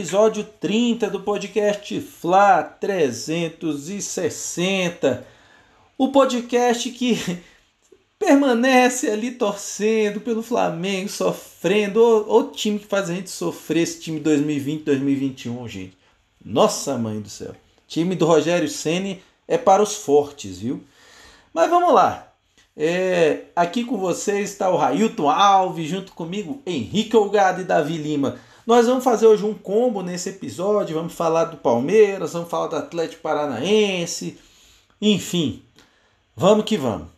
episódio 30 do podcast Fla 360. O podcast que permanece ali torcendo pelo Flamengo, sofrendo. O, time que faz a gente sofrer, esse time 2020-2021, gente. Nossa mãe do céu. time do Rogério Ceni é para os fortes, viu? Mas vamos lá. É, aqui com vocês está o Railton Alves, junto comigo Henrique Olgado e Davi Lima. Nós vamos fazer hoje um combo nesse episódio, vamos falar do Palmeiras, vamos falar do Atlético Paranaense, enfim, vamos que vamos.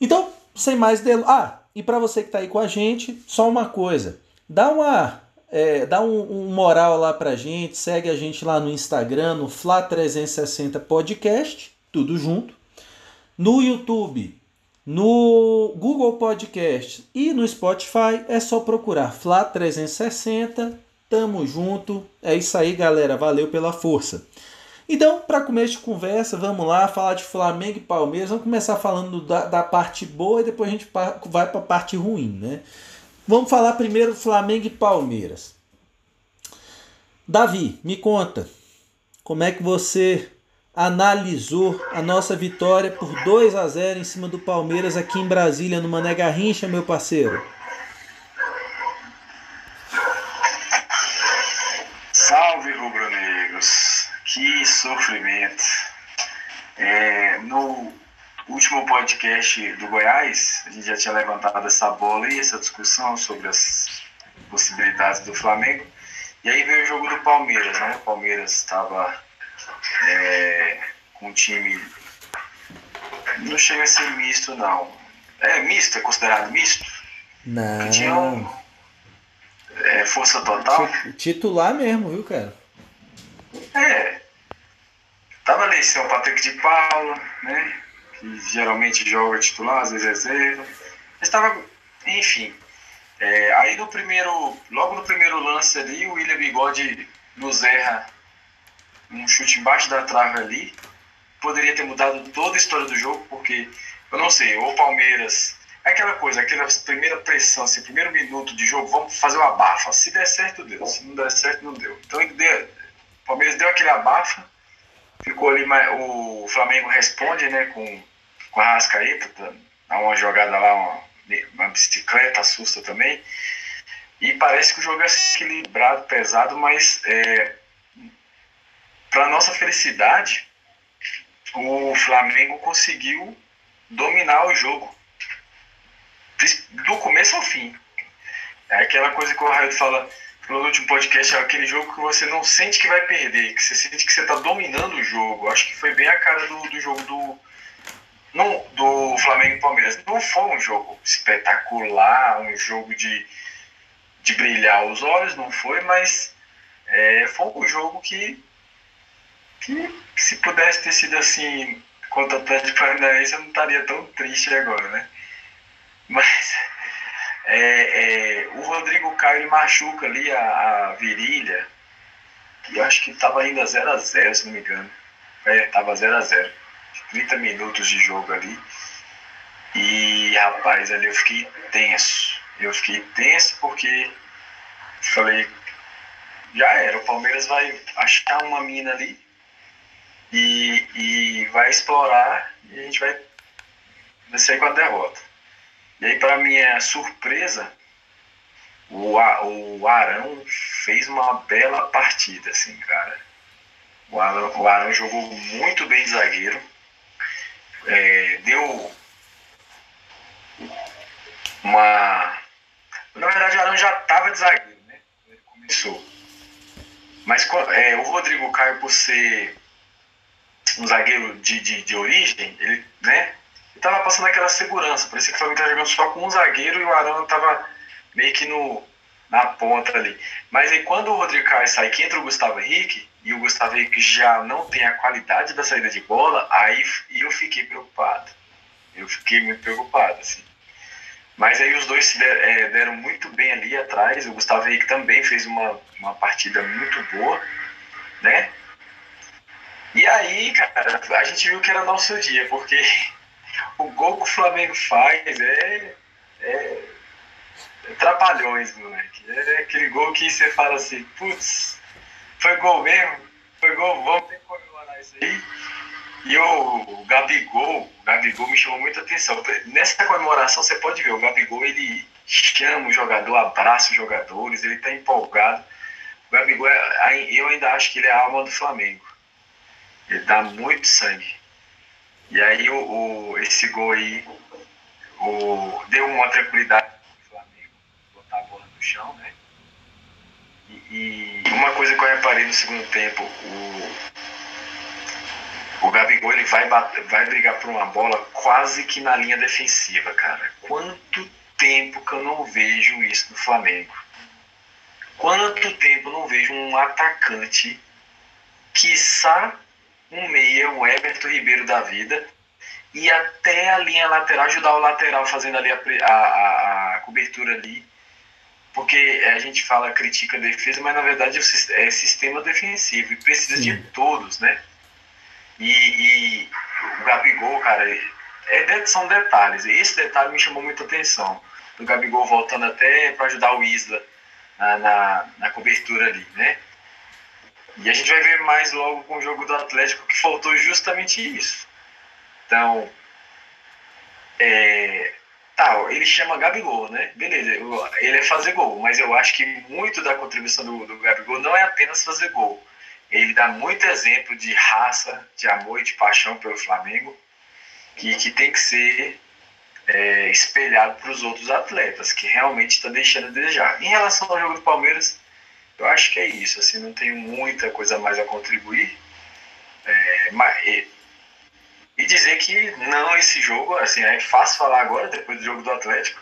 Então, sem mais delongas. Ah, e para você que está aí com a gente, só uma coisa, dá uma é, dá um, um, moral lá pra gente, segue a gente lá no Instagram, no Fla360 Podcast, tudo junto. No YouTube, no Google Podcast e no Spotify é só procurar Fla 360. Tamo junto. É isso aí, galera. Valeu pela força. Então, para começo de conversa, vamos lá falar de Flamengo e Palmeiras. Vamos começar falando da, da parte boa e depois a gente vai para a parte ruim, né? Vamos falar primeiro do Flamengo e Palmeiras. Davi, me conta. Como é que você analisou a nossa vitória por 2 a 0 em cima do Palmeiras aqui em Brasília, no Mané Garrincha, meu parceiro? Salve, rubro-negros! Que sofrimento! É, no último podcast do Goiás, a gente já tinha levantado essa bola e essa discussão sobre as possibilidades do Flamengo. E aí veio o jogo do Palmeiras, né? O Palmeiras estava é, com um time. Não chega a ser misto, não. É misto? É considerado misto? Não. Que tinha um, é, força total? Titular mesmo, viu, cara? É. Tava ali seu Patrick de Paula, né? Que geralmente joga titular, às vezes reserva. Mas tava. Enfim. É, aí no primeiro. Logo no primeiro lance ali, o William Bigode nos erra um chute embaixo da trave ali, poderia ter mudado toda a história do jogo, porque eu não sei, ou o Palmeiras. É aquela coisa, aquela primeira pressão, assim, primeiro minuto de jogo, vamos fazer o um abafa. Se der certo, deu. Se não der certo, não deu. Então ele deu, o Palmeiras deu aquele abafa, ficou ali, o Flamengo responde, né, com, com a Rascaeta, dá uma jogada lá, uma, uma bicicleta, assusta também. E parece que o jogo é equilibrado, pesado, mas é, para nossa felicidade, o Flamengo conseguiu dominar o jogo do começo ao fim. É aquela coisa que o Raio fala no último podcast, é aquele jogo que você não sente que vai perder, que você sente que você está dominando o jogo. Acho que foi bem a cara do, do jogo do, não, do Flamengo e Palmeiras. Não foi um jogo espetacular, um jogo de, de brilhar os olhos, não foi, mas é, foi um jogo que que, se pudesse ter sido assim contra o Atlético Paranaense, eu não estaria tão triste agora, né? Mas é, é, o Rodrigo Caio ele machuca ali a, a virilha, eu acho que estava ainda 0x0, se não me engano. É, estava 0x0. 30 minutos de jogo ali. E rapaz, ali eu fiquei tenso. Eu fiquei tenso porque falei, já era, o Palmeiras vai achar uma mina ali e, e vai explorar e a gente vai, sair com a derrota. E aí, para minha surpresa, o, o Arão fez uma bela partida, assim, cara. O Arão, o Arão jogou muito bem de zagueiro, é, deu uma. Na verdade, o Arão já estava de zagueiro, né? Ele começou. Mas é, o Rodrigo Caio, por ser um zagueiro de, de, de origem, ele, né? Ele tava passando aquela segurança, parecia que o Flamengo estava jogando só com um zagueiro e o Arão tava meio que no, na ponta ali. Mas aí quando o Rodrigo Caio sai, que entra o Gustavo Henrique, e o Gustavo Henrique já não tem a qualidade da saída de bola, aí eu fiquei preocupado. Eu fiquei muito preocupado, assim. Mas aí os dois se é, deram muito bem ali atrás. O Gustavo Henrique também fez uma, uma partida muito boa, né? E aí, cara, a gente viu que era nosso dia, porque o gol que o Flamengo faz é. é trapalhões, moleque. É aquele gol que você fala assim, putz, foi gol mesmo? Foi gol, vamos ter que comemorar isso aí. E o, o Gabigol, o Gabigol me chamou muita atenção. Nessa comemoração você pode ver, o Gabigol ele chama o jogador, abraça os jogadores, ele tá empolgado. O Gabigol, é, eu ainda acho que ele é a alma do Flamengo. Ele dá muito sangue. E aí o, o esse gol aí o, deu uma tranquilidade pro Flamengo botar a bola no chão, né? E, e uma coisa que eu reparei no segundo tempo, o, o Gabigol ele vai, vai brigar por uma bola quase que na linha defensiva, cara. Quanto tempo que eu não vejo isso no Flamengo? Quanto tempo eu não vejo um atacante, quiçá um meia, um Everton Ribeiro da vida, e até a linha lateral, ajudar o lateral fazendo ali a, a, a cobertura ali. Porque a gente fala, critica a defesa, mas na verdade é sistema defensivo e precisa Sim. de todos, né? E, e, o Gabigol, cara, é, são detalhes. Esse detalhe me chamou muita atenção. O Gabigol voltando até para ajudar o Isla na, na, na cobertura ali, né? E a gente vai ver mais logo com o jogo do Atlético que faltou justamente isso. Então, é, tá, ele chama Gabigol, né? Beleza, ele é fazer gol, mas eu acho que muito da contribuição do, do Gabigol não é apenas fazer gol. Ele dá muito exemplo de raça, de amor e de paixão pelo Flamengo, que, que tem que ser é, espelhado para os outros atletas, que realmente está deixando a desejar. Em relação ao jogo do Palmeiras, eu acho que é isso, assim, não tenho muita coisa mais a contribuir. É, mas, e, e, dizer que não esse jogo, assim, é fácil falar agora, depois do jogo do Atlético,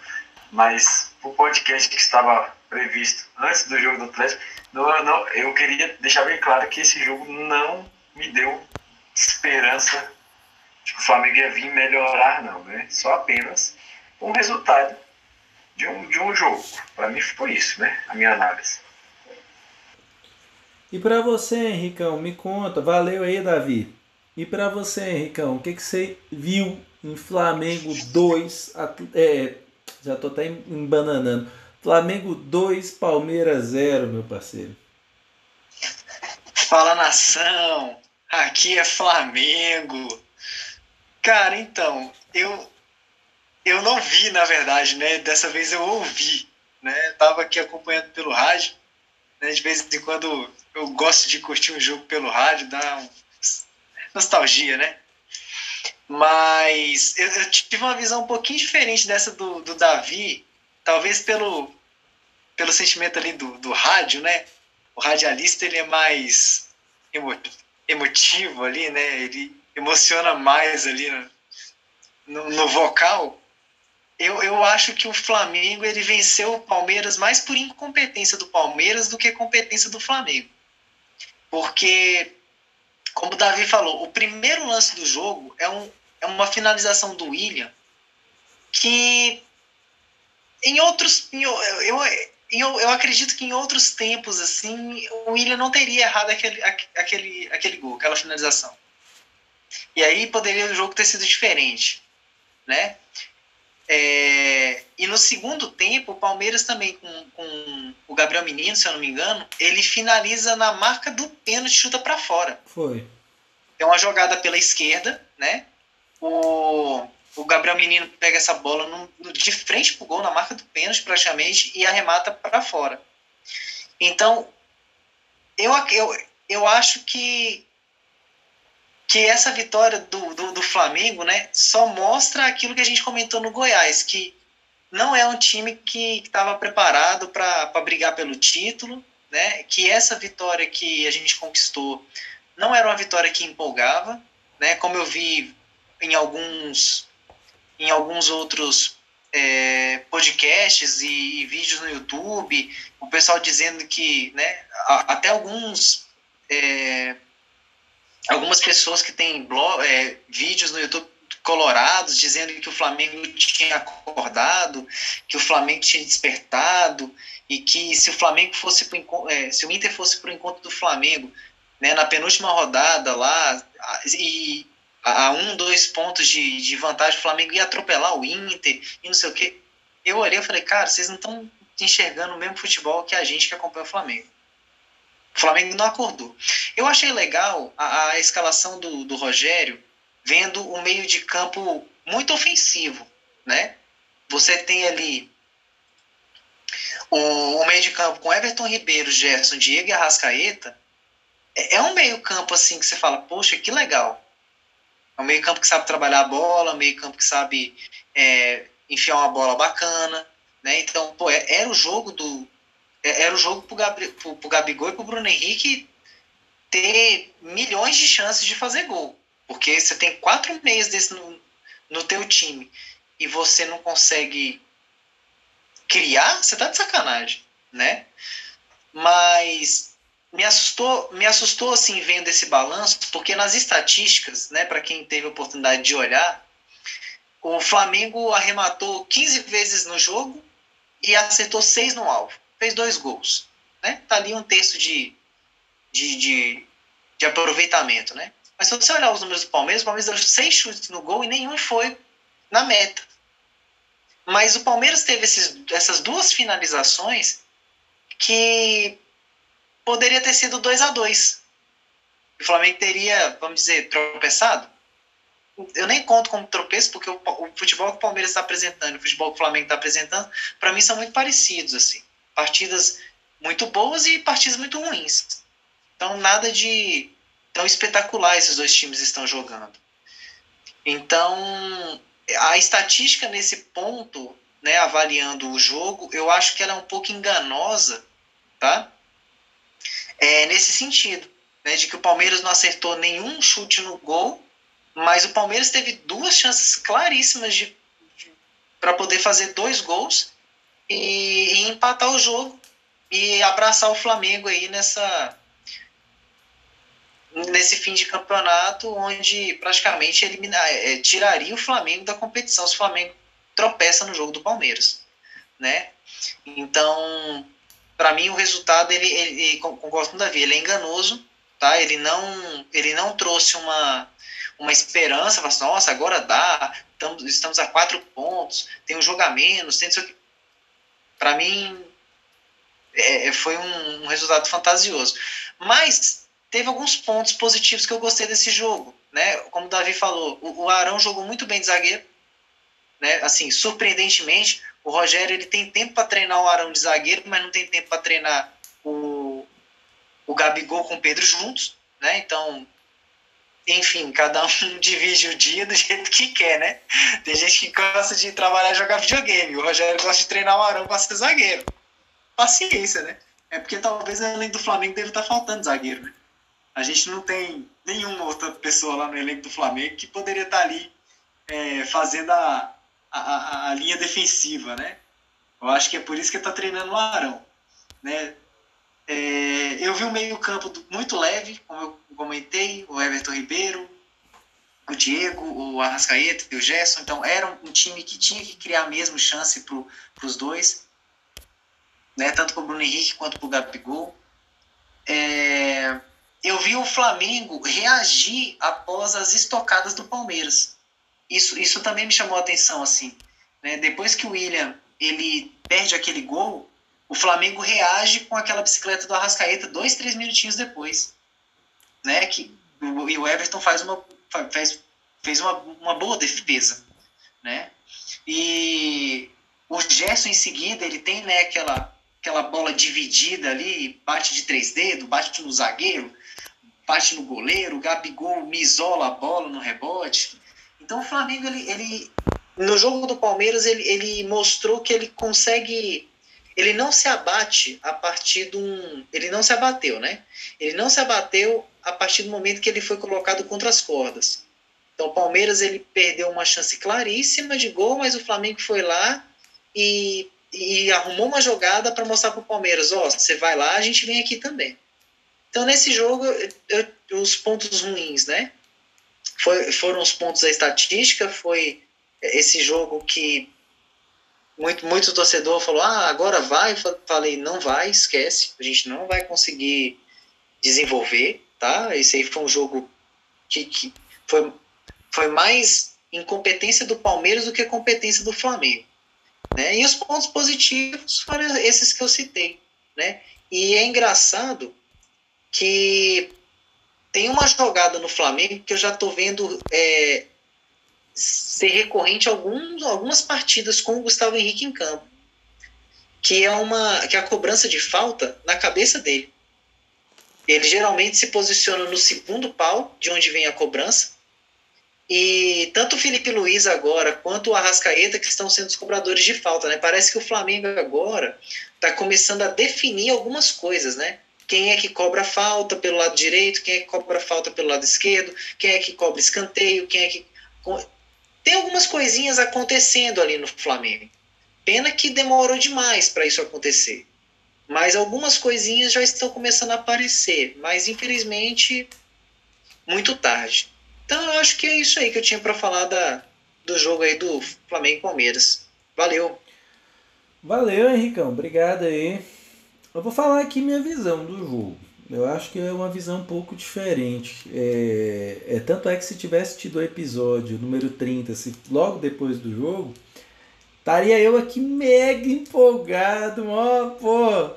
mas o podcast que estava previsto antes do jogo do Atlético, não, não, eu queria deixar bem claro que esse jogo não me deu esperança de que o Flamengo ia vir melhorar, não, né? Só apenas um resultado de um, de um jogo. Para mim foi isso, né? A minha análise. E para você, Henricão, me conta, valeu aí, Davi. E para você, Henricão, o que, que você viu em Flamengo 2? É, já tô até embananando. Flamengo 2, Palmeiras 0, meu parceiro. Fala nação, aqui é Flamengo. Cara, então, eu eu não vi, na verdade, né? Dessa vez eu ouvi, né? Tava aqui acompanhando pelo rádio. Né? De vez em quando eu gosto de curtir um jogo pelo rádio, dá um... nostalgia, né? Mas eu, eu, tive uma visão um pouquinho diferente dessa do, do Davi, talvez pelo, pelo sentimento ali do, do rádio, né? O radialista ele é mais emo, emotivo ali, né? Ele emociona mais ali no, no, no vocal eu, eu acho que o Flamengo ele venceu o Palmeiras mais por incompetência do Palmeiras do que competência do Flamengo. Porque, como o Davi falou, o primeiro lance do jogo é, um, é uma finalização do William que em outros. Em, eu, eu, eu, acredito que em outros tempos, assim, o William não teria errado aquele, aquele, aquele gol, aquela finalização. E aí poderia o jogo ter sido diferente, né? É, e no segundo tempo, o Palmeiras também, com, com, o Gabriel Menino, se eu não me engano, ele finaliza na marca do pênalti, chuta para fora. Foi. É uma jogada pela esquerda, né? O, o Gabriel Menino pega essa bola no, no, de frente pro gol, na marca do pênalti praticamente, e arremata para fora. Então, eu, eu, eu acho que que essa vitória do, do, do, Flamengo né, só mostra aquilo que a gente comentou no Goiás, que não é um time que estava preparado para brigar pelo título, né, que essa vitória que a gente conquistou não era uma vitória que empolgava, né, como eu vi em alguns, em alguns outros é, podcasts e, e, vídeos no YouTube, o pessoal dizendo que né, até alguns é, algumas pessoas que têm blog, é, vídeos no YouTube colorados dizendo que o Flamengo tinha acordado, que o Flamengo tinha despertado e que se o Flamengo fosse pro, é, se o Inter fosse para o encontro do Flamengo, né, na penúltima rodada lá e a um, dois pontos de, de vantagem, o Flamengo ia atropelar o Inter e não sei o que. eu olhei e falei, cara, vocês não estão enxergando o mesmo futebol que a gente que acompanha o Flamengo. O Flamengo não acordou. Eu achei legal a, a escalação do, do Rogério vendo o meio de campo muito ofensivo, né? Você tem ali o, o meio de campo com Everton Ribeiro, Gerson, Diego e Arrascaeta. É, é um meio campo assim que você fala, poxa, que legal. É um meio campo que sabe trabalhar a bola, um meio campo que sabe é, enfiar uma bola bacana, né? Então, pô, é, era o jogo do era o jogo pro, Gabri, pro, pro Gabigol e pro Bruno Henrique ter milhões de chances de fazer gol. Porque você tem quatro meias desse no, no teu time e você não consegue criar, você tá de sacanagem, né? Mas me assustou, me assustou assim vendo esse balanço, porque nas estatísticas, né, para quem teve a oportunidade de olhar, o Flamengo arrematou 15 vezes no jogo e acertou seis no alvo fez dois gols. Né? Tá ali um texto de, de, de, de aproveitamento. Né? Mas se você olhar os números do Palmeiras, o Palmeiras deu seis chutes no gol e nenhum foi na meta. Mas o Palmeiras teve esses, essas duas finalizações que poderia ter sido 2 a 2 O Flamengo teria, vamos dizer, tropeçado. Eu nem conto como tropeço, porque o, o futebol que o Palmeiras está apresentando e o futebol que o Flamengo está apresentando, para mim, são muito parecidos. assim partidas muito boas e partidas muito ruins. Então, nada de tão espetacular esses dois times estão jogando. Então, a estatística nesse ponto, né, avaliando o jogo, eu acho que ela é um pouco enganosa, tá? É, nesse sentido, né, de que o Palmeiras não acertou nenhum chute no gol, mas o Palmeiras teve duas chances claríssimas de, de para poder fazer dois gols e, e empatar o jogo e abraçar o Flamengo aí nessa nesse fim de campeonato onde praticamente eliminar, é, tiraria o Flamengo da competição se o Flamengo tropeça no jogo do Palmeiras, né? Então, para mim o resultado ele, ele, concordo com o Davi, ele é enganoso, tá? Ele não ele não trouxe uma uma esperança, assim, nossa, agora dá, estamos, estamos a quatro pontos, tem um jogo a menos, tem isso aqui para mim é, é, foi um, um, resultado fantasioso. Mas teve alguns pontos positivos que eu gostei desse jogo, né? Como o Davi falou, o, o Arão jogou muito bem de zagueiro, né? Assim, surpreendentemente, o Rogério ele tem tempo para treinar o Arão de zagueiro, mas não tem tempo para treinar o, o Gabigol com o Pedro juntos, né? Então enfim, cada um divide o dia do jeito que quer, né? Tem gente que gosta de trabalhar e jogar videogame. O Rogério gosta de treinar o Arão para ser zagueiro. Paciência, né? É porque talvez além do Flamengo deve estar tá faltando zagueiro, né? A gente não tem nenhuma outra pessoa lá no elenco do Flamengo que poderia estar tá ali é, fazendo a, a, a, linha defensiva, né? Eu acho que é por isso que está treinando o Arão, né? É, eu vi um meio-campo muito leve, como eu comentei, o Everton Ribeiro, o Diego, o Arrascaeta e o Gerson. Então, era um, time que tinha que criar mesmo chance para os dois, né, tanto para o Bruno Henrique quanto para o Gabigol. É, eu vi o Flamengo reagir após as estocadas do Palmeiras. Isso, isso também me chamou a atenção. assim. Né? Depois que o William ele perde aquele gol, o Flamengo reage com aquela bicicleta do Arrascaeta dois, três minutinhos depois. Né? Que, e o Everton faz uma, faz, fez uma, uma boa defesa. Né? E o Gerson em seguida, ele tem né, aquela, aquela bola dividida ali, bate de três dedos, bate no zagueiro, bate no goleiro, o Gabigol me isola a bola no rebote. Então o Flamengo, ele, ele no jogo do Palmeiras, ele, ele mostrou que ele consegue ele não se abate a partir de um. Ele não se abateu, né? Ele não se abateu a partir do momento que ele foi colocado contra as cordas. Então, o Palmeiras ele perdeu uma chance claríssima de gol, mas o Flamengo foi lá e, e arrumou uma jogada para mostrar para o Palmeiras: ó, oh, você vai lá, a gente vem aqui também. Então, nesse jogo, eu, os pontos ruins, né? Foi, foram os pontos da estatística, foi esse jogo que muito, muito torcedor falou: ah, agora vai. Falei: não vai, esquece. A gente não vai conseguir desenvolver, tá? Esse aí foi um jogo que, que foi, foi mais incompetência do Palmeiras do que competência do Flamengo. Né? E os pontos positivos foram esses que eu citei. Né? E é engraçado que tem uma jogada no Flamengo que eu já estou vendo é, ser recorrente alguns, algumas partidas com o Gustavo Henrique em campo, que é uma que é a cobrança de falta na cabeça dele. Ele geralmente se posiciona no segundo pau, de onde vem a cobrança, e tanto o Felipe Luiz agora quanto o Arrascaeta que estão sendo os cobradores de falta, né? Parece que o Flamengo agora está começando a definir algumas coisas, né? Quem é que cobra falta pelo lado direito, quem é que cobra falta pelo lado esquerdo, quem é que cobra escanteio, quem é que tem algumas coisinhas acontecendo ali no Flamengo. Pena que demorou demais para isso acontecer. Mas algumas coisinhas já estão começando a aparecer, mas infelizmente muito tarde. Então eu acho que é isso aí que eu tinha para falar da, do jogo aí do Flamengo e Palmeiras. Valeu. Valeu, Henricão. Obrigado aí. Eu vou falar aqui minha visão do jogo. Eu acho que é uma visão um pouco diferente. É, é tanto é que se tivesse tido o episódio número 30, se, logo depois do jogo, estaria eu aqui mega empolgado, ó, pô,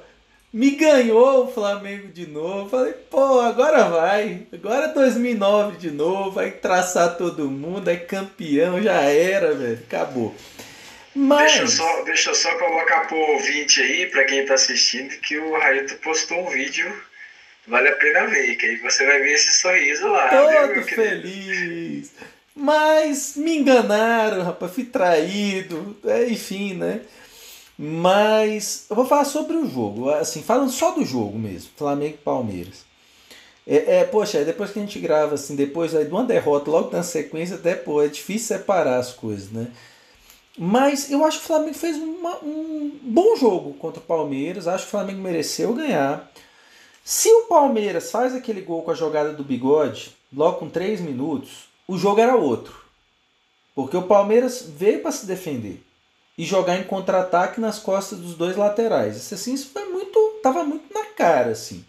me ganhou o Flamengo de novo. Falei, pô, agora vai. Agora 2009 de novo, vai traçar todo mundo, é campeão, já era, velho, acabou. Mas... Deixa, eu só, deixa eu só colocar pro ouvinte aí, para quem tá assistindo, que o Raito postou um vídeo, vale a pena ver, que aí você vai ver esse sorriso lá. Todo viu, feliz. Mas me enganaram, rapaz, fui traído, é, enfim, né? Mas eu vou falar sobre o jogo, assim, falando só do jogo mesmo, Flamengo e Palmeiras. É, é, poxa, depois que a gente grava, assim, depois aí de uma derrota, logo na sequência, até, pô, é difícil separar as coisas, né? Mas eu acho que o Flamengo fez uma, um bom jogo contra o Palmeiras, acho que o Flamengo mereceu ganhar. Se o Palmeiras faz aquele gol com a jogada do bigode, logo com 3 minutos, o jogo era outro. Porque o Palmeiras veio para se defender e jogar em contra-ataque nas costas dos dois laterais. Isso, assim, isso foi muito. tava muito na cara, assim.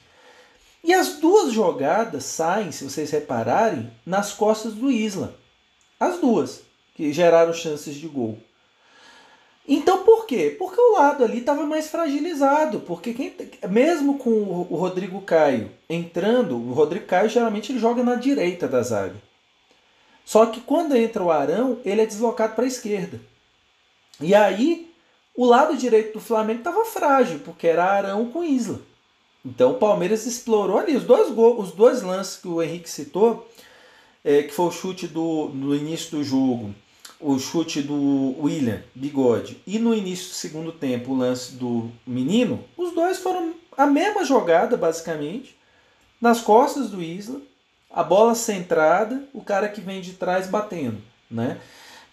E as duas jogadas saem, se vocês repararem, nas costas do Isla. As duas, que geraram chances de gol. Então por quê? Porque o lado ali estava mais fragilizado. Porque quem, mesmo com o Rodrigo Caio entrando, o Rodrigo Caio geralmente ele joga na direita da zaga. Só que quando entra o Arão, ele é deslocado para a esquerda. E aí, o lado direito do Flamengo estava frágil, porque era Arão com Isla. Então o Palmeiras explorou ali os dois gols, os dois lances que o Henrique citou, é, que foi o chute do, no início do jogo, o chute do William Bigode, e no início do segundo tempo o lance do menino, os dois foram a mesma jogada, basicamente, nas costas do Isla, a bola centrada, o cara que vem de trás batendo. Né?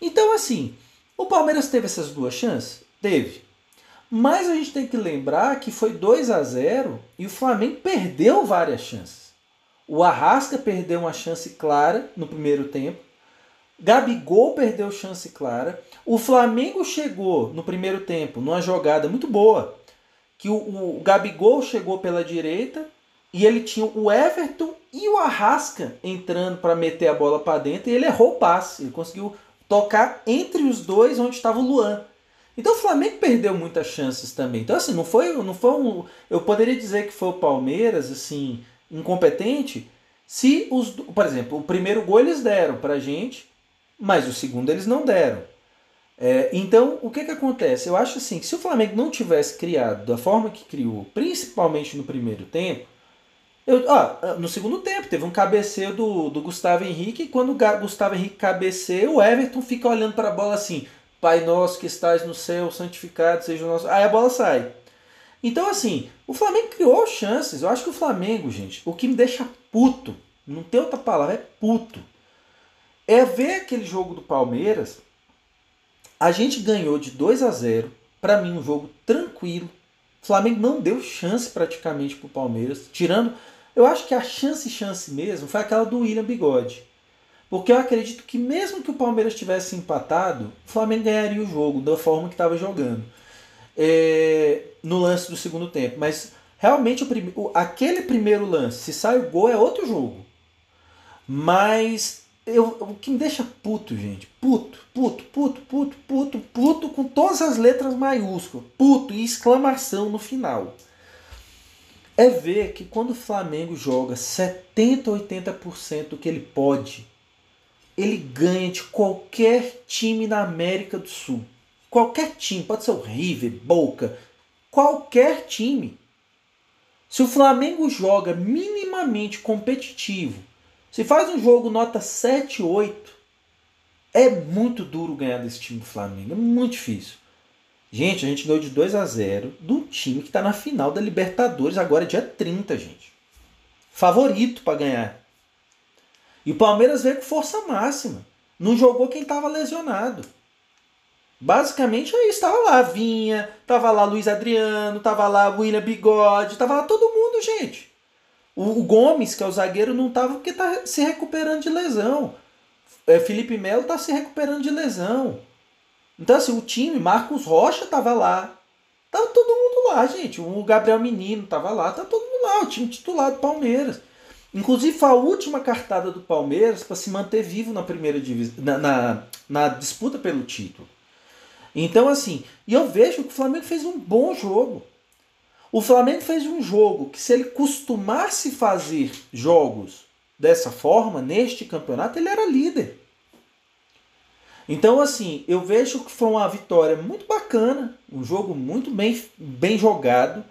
Então, assim, o Palmeiras teve essas duas chances? Teve. Mas a gente tem que lembrar que foi 2 a 0 e o Flamengo perdeu várias chances. O Arrasca perdeu uma chance clara no primeiro tempo. Gabigol perdeu chance clara. O Flamengo chegou no primeiro tempo numa jogada muito boa. Que o, o Gabigol chegou pela direita e ele tinha o Everton e o Arrasca entrando para meter a bola para dentro e ele errou o passe. Ele conseguiu tocar entre os dois onde estava o Luan. Então o Flamengo perdeu muitas chances também. Então assim, não foi, não foi um, eu poderia dizer que foi o Palmeiras assim, incompetente, se os, por exemplo, o primeiro gol eles deram pra gente, mas o segundo eles não deram. É, então, o que que acontece? Eu acho assim, que se o Flamengo não tivesse criado da forma que criou, principalmente no primeiro tempo, eu, ó, no segundo tempo, teve um cabeceio do, do Gustavo Henrique, e quando o Gustavo Henrique cabeceia, o Everton fica olhando para a bola assim: Pai nosso que estás no céu, santificado seja o nosso. Aí a bola sai. Então, assim, o Flamengo criou chances. Eu acho que o Flamengo, gente, o que me deixa puto, não tem outra palavra, é puto, é ver aquele jogo do Palmeiras. A gente ganhou de 2 a 0 Para mim, um jogo tranquilo. O Flamengo não deu chance praticamente para o Palmeiras, tirando eu acho que a chance chance mesmo foi aquela do William Bigode. Porque eu acredito que mesmo que o Palmeiras tivesse empatado, o Flamengo ganharia o jogo da forma que estava jogando. É, no lance do segundo tempo. Mas realmente o, prim, aquele primeiro lance, se sai o gol, é outro jogo. Mas eu, o que me deixa puto, gente, puto, puto, puto, puto, puto, puto, com todas as letras maiúsculas, puto e exclamação no final. É ver que quando o Flamengo joga 70, 80% do que ele pode, ele ganha de qualquer time na América do Sul. Qualquer time, pode ser o River, Boca, qualquer time. Se o Flamengo joga minimamente competitivo, se faz um jogo nota 7, 8, é muito duro ganhar desse time do Flamengo. É muito difícil. Gente, a gente ganhou de 2 a 0 do time que está na final da Libertadores agora, dia 30, gente. Favorito para ganhar. E o Palmeiras veio com força máxima. Não jogou quem estava lesionado. Basicamente aí estava lá Vinha, estava lá Luiz Adriano, estava lá William Bigode, estava lá todo mundo, gente. O, Gomes, que é o zagueiro, não estava porque está se recuperando de lesão. É, Felipe Melo está se recuperando de lesão. Então, assim, o time, Marcos Rocha estava lá. Tava todo mundo lá, gente. O Gabriel Menino estava lá, tá todo mundo lá, o time titular do Palmeiras. Inclusive foi a última cartada do Palmeiras para se manter vivo na primeira divisão, na, na, na, disputa pelo título. Então, assim, e eu vejo que o Flamengo fez um bom jogo. O Flamengo fez um jogo que, se ele costumasse fazer jogos dessa forma, neste campeonato, ele era líder. Então, assim, eu vejo que foi uma vitória muito bacana, um jogo muito bem, bem jogado.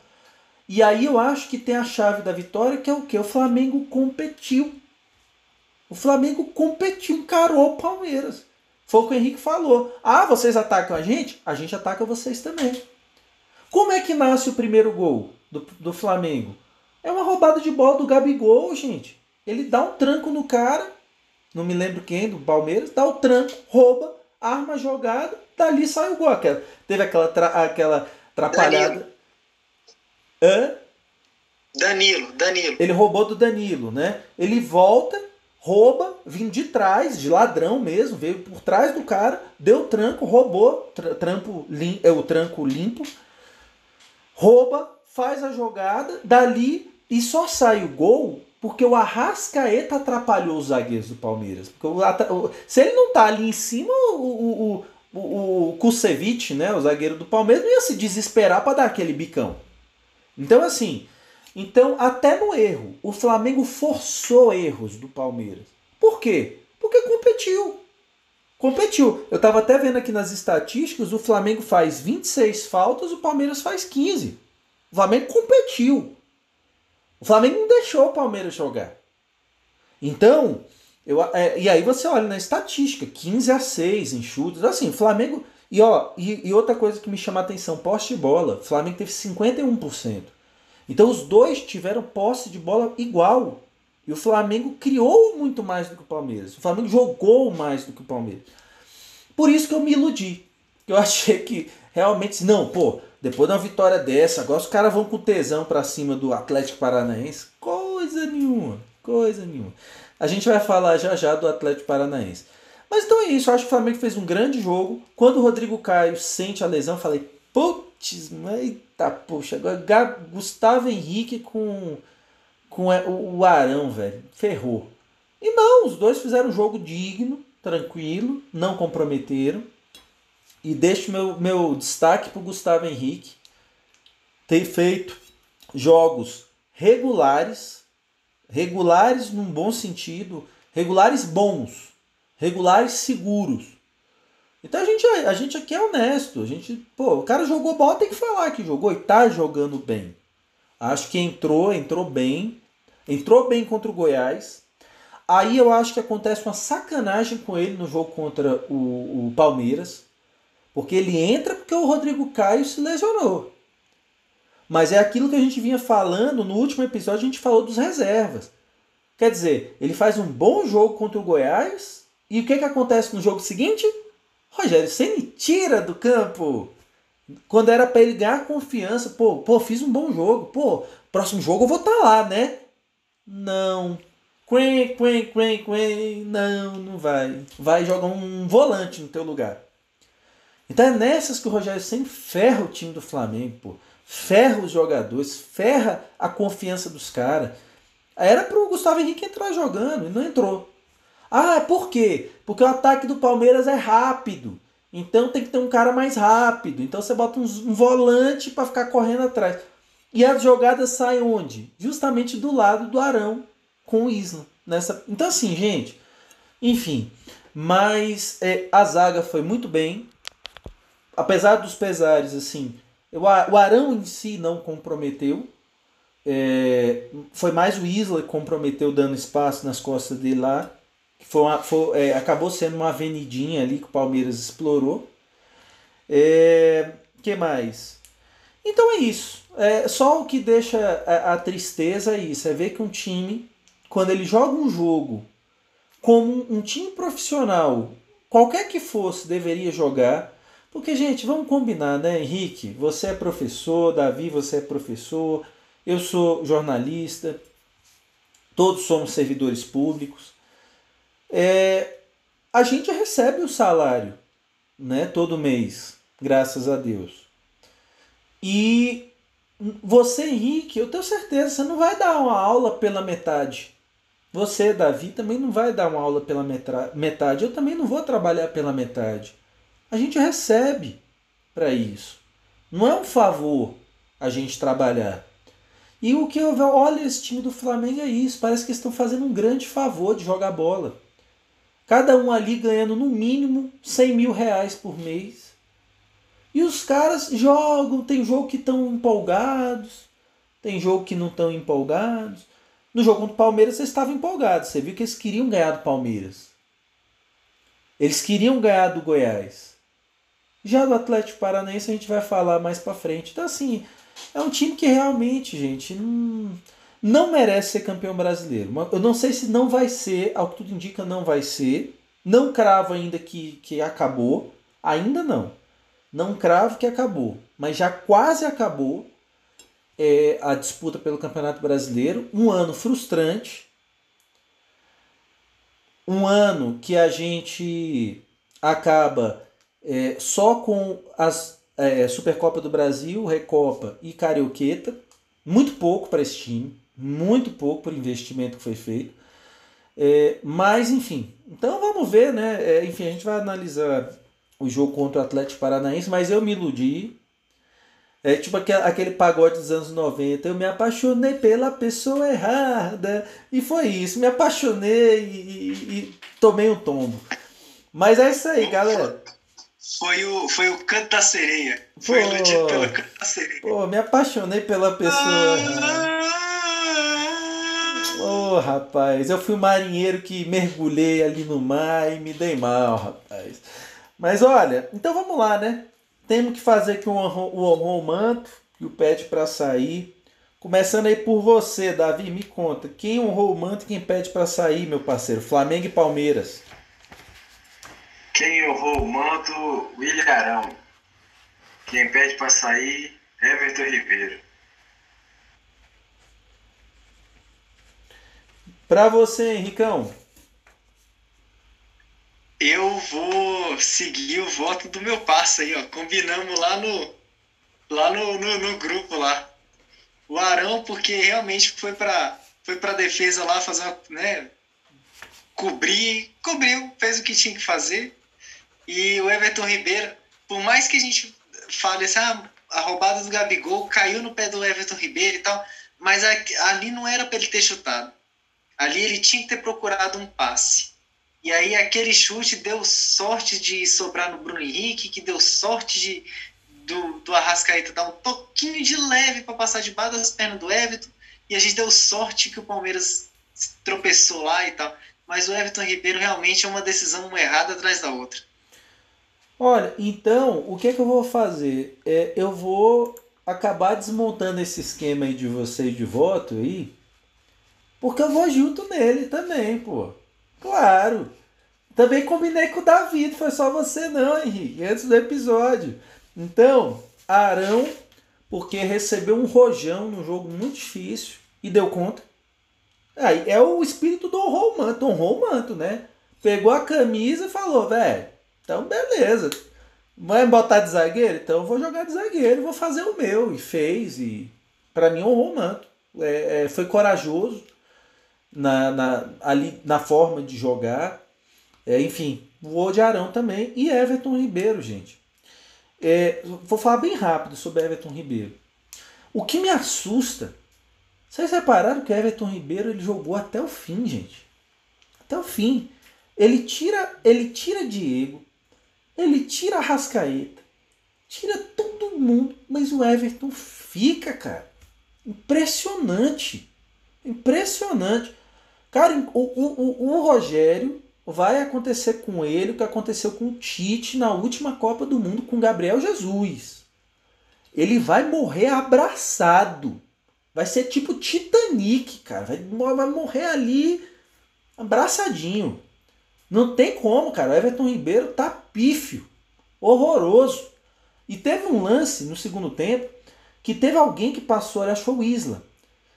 E aí eu acho que tem a chave da vitória, que é o que? O Flamengo competiu. O Flamengo competiu, encarou o Palmeiras. Foi o que o Henrique falou. Ah, vocês atacam a gente? A gente ataca vocês também. Como é que nasce o primeiro gol do, do Flamengo? É uma roubada de bola do Gabigol, gente. Ele dá um tranco no cara, não me lembro quem, do Palmeiras, dá o tranco, rouba, arma jogada, dali sai o gol. Aquela, teve aquela, tra, aquela atrapalhada. Hã? Danilo, Danilo. Ele roubou do Danilo, né? Ele volta, rouba, vindo de trás, de ladrão mesmo, veio por trás do cara, deu tranco, roubou, trampo lim, é o tranco limpo, rouba, faz a jogada, dali e só sai o gol porque o Arrascaeta atrapalhou os zagueiros do Palmeiras. Porque se ele não tá ali em cima, o, o, o, o Kusevich, né, o zagueiro do Palmeiras, não ia se desesperar para dar aquele bicão. Então, assim, então até no erro, o Flamengo forçou erros do Palmeiras. Por quê? Porque competiu. Competiu. Eu estava até vendo aqui nas estatísticas, o Flamengo faz 26 faltas, o Palmeiras faz 15. O Flamengo competiu. O Flamengo não deixou o Palmeiras jogar. Então, eu, é, e aí você olha na estatística, 15 a 6 em chutes. Assim, Flamengo. E, ó, e, e outra coisa que me chama a atenção, posse de bola. Flamengo teve 51%. Então os dois tiveram posse de bola igual. E o Flamengo criou muito mais do que o Palmeiras. O Flamengo jogou mais do que o Palmeiras. Por isso que eu me iludi. Eu achei que realmente, não, pô, depois de uma vitória dessa, agora os caras vão com tesão para cima do Atlético Paranaense. Coisa nenhuma, coisa nenhuma. A gente vai falar já já do Atlético Paranaense. Mas então é isso, eu acho que o Flamengo fez um grande jogo. Quando o Rodrigo Caio sente a lesão, eu falei, putz, eita, poxa, agora Gustavo Henrique com com o Arão, velho. Ferrou. E não, os dois fizeram um jogo digno, tranquilo, não comprometeram. E deixo meu, meu destaque para o Gustavo Henrique ter feito jogos regulares, regulares num bom sentido, regulares bons, regulares seguros. Então a gente, a gente aqui é honesto. A gente, pô, o cara jogou bola, tem que falar que jogou e tá jogando bem. Acho que entrou, entrou bem. Entrou bem contra o Goiás. Aí eu acho que acontece uma sacanagem com ele no jogo contra o, o Palmeiras. Porque ele entra porque o Rodrigo Caio se lesionou. Mas é aquilo que a gente vinha falando no último episódio, a gente falou dos reservas. Quer dizer, ele faz um bom jogo contra o Goiás e o que, que acontece no jogo seguinte? Rogério, você me tira do campo. Quando era para ele ganhar confiança, pô, pô, fiz um bom jogo. Pô, próximo jogo eu vou estar tá lá, né? Não. Quen, quen, quen, quen. Não, não vai. Vai jogar um volante no teu lugar. Então é nessas que o Rogério sempre ferra o time do Flamengo, pô. Ferra os jogadores, ferra a confiança dos caras. Era pro Gustavo Henrique entrar jogando e não entrou. Ah, por quê? Porque o ataque do Palmeiras é rápido. Então tem que ter um cara mais rápido. Então você bota um, volante para ficar correndo atrás. E as jogadas saem onde? Justamente do lado do Arão com o Isla. Nessa... Então assim, gente, enfim. Mas é, a zaga foi muito bem. Apesar dos pesares, assim, o Arão em si não comprometeu. É, foi mais o Isla que comprometeu dando espaço nas costas dele lá. Foi, uma, foi é, acabou sendo uma avenidinha ali que o Palmeiras explorou. É, que mais? Então é isso. É, só o que deixa a, a tristeza é isso. É ver que um time, quando ele joga um jogo como um time profissional, qualquer que fosse, deveria jogar. Porque, gente, vamos combinar, né, Henrique? Você é professor, Davi, você é professor, eu sou jornalista, todos somos servidores públicos. É, a gente recebe o salário né, todo mês, graças a Deus. E você, Henrique, eu tenho certeza, você não vai dar uma aula pela metade. Você, Davi, também não vai dar uma aula pela metade. Eu também não vou trabalhar pela metade. A gente recebe para isso. Não é um favor a gente trabalhar. E o que eu olho esse time do Flamengo é isso. Parece que estão fazendo um grande favor de jogar bola. Cada um ali ganhando no mínimo 100 mil reais por mês. E os caras jogam, tem jogo que estão empolgados, tem jogo que não estão empolgados. No jogo contra o Palmeiras vocês estavam empolgados. Você viu que eles queriam ganhar do Palmeiras. Eles queriam ganhar do Goiás. Já do Atlético Paranaense a gente vai falar mais para frente. Então assim, é um time que realmente, gente, não, não merece ser campeão brasileiro. Eu não sei se não vai ser, ao que tudo indica não vai ser. Não cravo ainda que, que acabou. Ainda não. Não cravo que acabou. Mas já quase acabou é, a disputa pelo Campeonato Brasileiro. Um ano frustrante. Um ano que a gente acaba é, só com as é, Supercopa do Brasil, Recopa e Carioqueta. Muito pouco para esse time. Muito pouco por investimento que foi feito. É, mas, enfim. Então vamos ver, né? É, enfim, a gente vai analisar o jogo contra o Atlético Paranaense, mas eu me iludi. É tipo aquele pagode dos anos 90. Eu me apaixonei pela pessoa errada. E foi isso. Me apaixonei e, e, e tomei um tombo. Mas é isso aí, galera. Foi o, foi o canto da sereia. Foi iludido pelo canto da sereia. Pô, me apaixonei pela pessoa errada. Ô, oh, rapaz, eu fui um marinheiro que mergulhei ali no mar e me dei mal, rapaz. Mas olha, então vamos lá, né? Temos que fazer aqui o honrou o manto e o pede para sair. Começando aí por você, Davi, me conta. Quem honrou o manto e quem pede para sair, meu parceiro? Flamengo e Palmeiras. Quem honrou o manto, William Arão. Quem pede para sair, Everton Ribeiro. Para você, Henricão. Eu vou seguir o voto do meu passo aí, ó. Combinamos lá no lá no, no, no grupo lá. O Arão, porque realmente foi para foi para defesa lá fazer uma, né, cobrir, cobriu, fez o que tinha que fazer. E o Everton Ribeiro, por mais que a gente fale assim, ah, a roubada do Gabigol caiu no pé do Everton Ribeiro e tal, mas ali não era para ele ter chutado. Ali ele tinha que ter procurado um passe. E aí aquele chute deu sorte de sobrar no Bruno Henrique, que deu sorte de do, do Arrascaeta dar um toquinho de leve para passar debaixo das pernas do Everton. E a gente deu sorte que o Palmeiras tropeçou lá e tal. Mas o Everton Ribeiro realmente é uma decisão errada atrás da outra. Olha, então, o que é que eu vou fazer? É, eu vou acabar desmontando esse esquema aí de vocês de voto aí porque eu vou junto nele também, pô. Claro. Também combinei com o David, foi só você não, Henrique, antes do episódio. Então, Arão, porque recebeu um rojão num jogo muito difícil e deu conta. Aí é o espírito do honrou o manto, honrou o manto, né? Pegou a camisa e falou, velho, então beleza. Vai botar de zagueiro? Então eu vou jogar de zagueiro, vou fazer o meu. E fez, e para mim honrou o manto. É, é, foi corajoso, na, na, ali na forma de jogar. É, enfim, voou de Arão também. E Everton Ribeiro, gente. É, vou falar bem rápido sobre Everton Ribeiro. O que me assusta, vocês repararam que Everton Ribeiro ele jogou até o fim, gente. Até o fim. Ele tira, ele tira Diego, ele tira Rascaeta, tira todo mundo, mas o Everton fica, cara. Impressionante. Impressionante. Cara, o, o, o, o Rogério vai acontecer com ele o que aconteceu com o Tite na última Copa do Mundo com Gabriel Jesus. Ele vai morrer abraçado. Vai ser tipo Titanic, cara. Vai, vai morrer ali abraçadinho. Não tem como, cara. O Everton Ribeiro tá pífio. Horroroso. E teve um lance no segundo tempo que teve alguém que passou, acho que foi o Isla.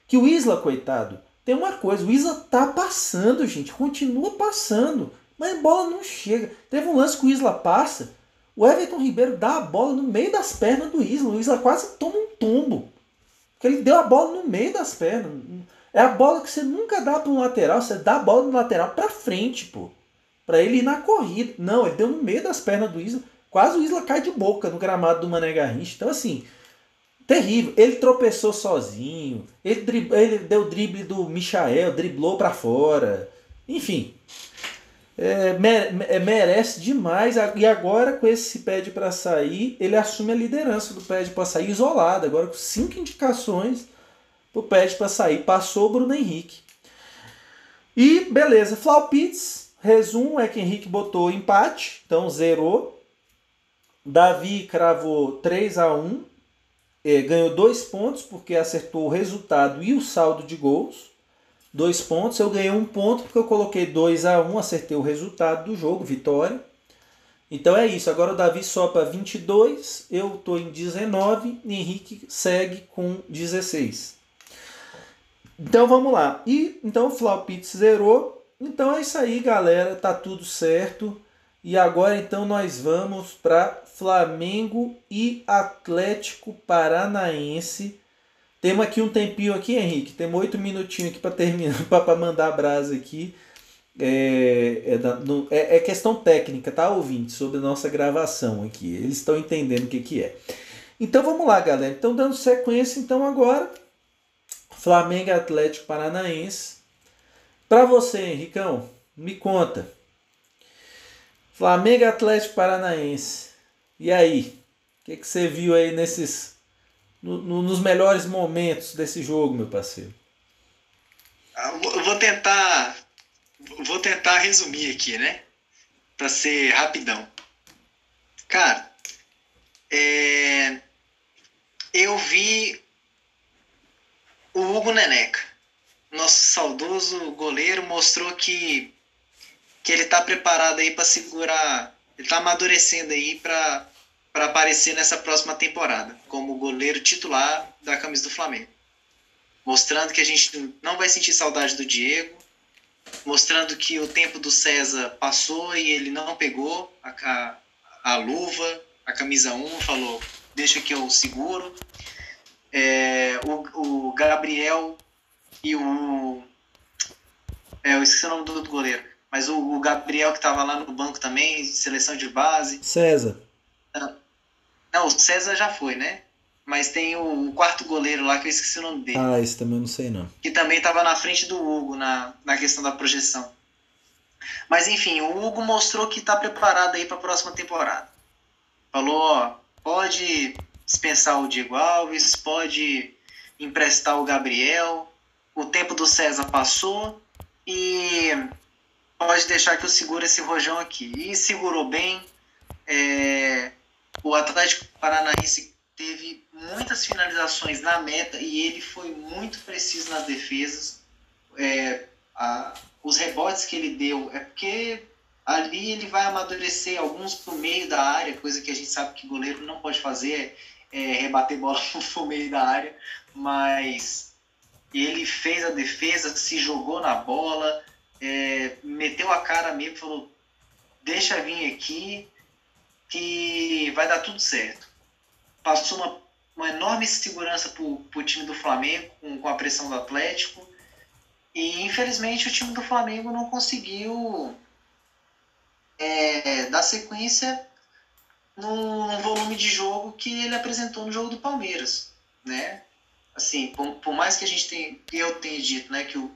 Que o Isla, coitado, tem uma coisa, o Isla tá passando, gente, continua passando, mas a bola não chega. Teve um lance que o Isla passa, o Everton Ribeiro dá a bola no meio das pernas do Isla, o Isla quase toma um tombo. Porque ele deu a bola no meio das pernas. É a bola que você nunca dá para um lateral, você dá a bola no lateral para frente, pô. Para ele ir na corrida. Não, ele deu no meio das pernas do Isla. Quase o Isla cai de boca no gramado do Mané Garrincha. Então, assim, Terrível. Ele tropeçou sozinho. Ele, drib... ele deu drible do Michael, driblou para fora. Enfim. É, é, merece demais. E agora, com esse pede para sair, ele assume a liderança do pede para sair isolado. Agora, com cinco indicações pro pede para sair. Passou o Bruno Henrique. E beleza. Flaupitz, resumo é que Henrique botou empate, então zerou. Davi cravou 3 a 1 é, ganhou dois pontos porque acertou o resultado e o saldo de gols. Dois pontos. Eu ganhei um ponto porque eu coloquei 2 a 1 um, acertei o resultado do jogo, vitória. Então é isso. Agora o Davi sopa 22, eu estou em 19 e Henrique segue com 16. Então vamos lá. E então o Flaupitz zerou. Então é isso aí, galera. Tá tudo certo. E agora então nós vamos para Flamengo e Atlético Paranaense. Temos aqui um tempinho aqui, Henrique. Temos oito minutinhos aqui para terminar, para mandar a brasa aqui. É, é, da, no, é, é, questão técnica, tá, ouvinte? Sobre a nossa gravação aqui. Eles estão entendendo o que, que é. Então vamos lá, galera. Então, dando sequência, então agora. Flamengo Atlético Paranaense. Para você, Henricão, me conta. Flamengo Atlético Paranaense. E aí? O que, que você viu aí nesses. No, no, nos melhores momentos desse jogo, meu parceiro? Ah, eu vou tentar. Vou tentar resumir aqui, né? Pra ser rapidão. Cara, é, eu vi o Hugo Neneca, nosso saudoso goleiro, mostrou que que ele está preparado aí para segurar, ele está amadurecendo aí para para aparecer nessa próxima temporada como goleiro titular da camisa do Flamengo. Mostrando que a gente não vai sentir saudade do Diego, mostrando que o tempo do César passou e ele não pegou a, a, a luva, a camisa 1, falou, deixa que eu seguro. É, o, o Gabriel e o. É, eu esqueci o nome do, do goleiro mas o, o Gabriel que estava lá no banco também, seleção de base. César. Não, o César já foi, né? Mas tem o, o, quarto goleiro lá que eu esqueci o nome dele. Ah, esse também eu não sei não. Que também estava na frente do Hugo na, na questão da projeção. Mas enfim, o Hugo mostrou que está preparado aí para a próxima temporada. Falou, ó, pode dispensar o Diego Alves, pode emprestar o Gabriel. O tempo do César passou e pode deixar que eu segure esse rojão aqui. E segurou bem. É, o Atlético Paranaense teve muitas finalizações na meta e ele foi muito preciso nas defesas. É, a, os rebotes que ele deu é porque ali ele vai amadurecer alguns para o meio da área, coisa que a gente sabe que goleiro não pode fazer, é, é rebater bola no meio da área, mas ele fez a defesa, se jogou na bola, é, meteu a cara mesmo, falou: deixa vir aqui que vai dar tudo certo. Passou uma, uma enorme segurança para o time do Flamengo com, com a pressão do Atlético. E infelizmente o time do Flamengo não conseguiu é, dar sequência num volume de jogo que ele apresentou no jogo do Palmeiras, né? Assim, por, por mais que a gente tenha, eu tenha dito, né, que o,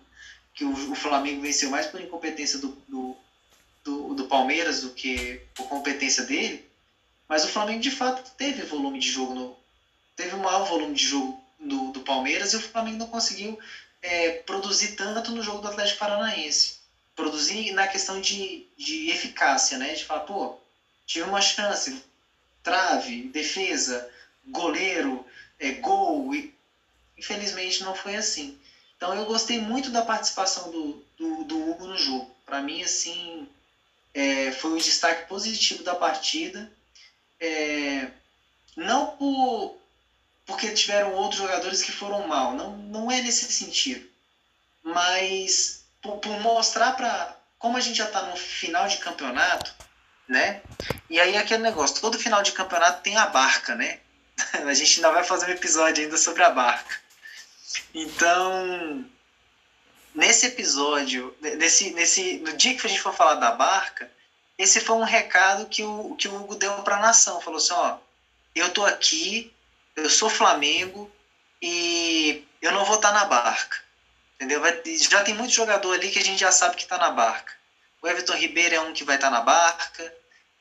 que o, o Flamengo venceu mais por incompetência do, do, do, do Palmeiras do que por competência dele, mas o Flamengo de fato teve volume de jogo no, teve um maior volume de jogo do, do Palmeiras e o Flamengo não conseguiu é, produzir tanto no jogo do Atlético Paranaense. Produzir na questão de, de eficácia, né? De falar, pô, tive uma chance, trave, defesa, goleiro, é, gol. E, infelizmente não foi assim. Então eu gostei muito da participação do, do, do Hugo no jogo. Para mim, assim, é, foi um destaque positivo da partida. É, não por, porque tiveram outros jogadores que foram mal. Não, não é nesse sentido. Mas por, por mostrar para. Como a gente já está no final de campeonato, né? E aí aquele negócio, todo final de campeonato tem a barca, né? a gente ainda vai fazer um episódio ainda sobre a barca. Então, nesse episódio, nesse, nesse, no dia que a gente for falar da barca, esse foi um recado que o, que o Hugo deu para a nação. Falou assim: ó, eu tô aqui, eu sou Flamengo e eu não vou estar tá na barca. Entendeu? Vai, já tem muito jogador ali que a gente já sabe que está na barca. O Everton Ribeiro é um que vai estar tá na barca.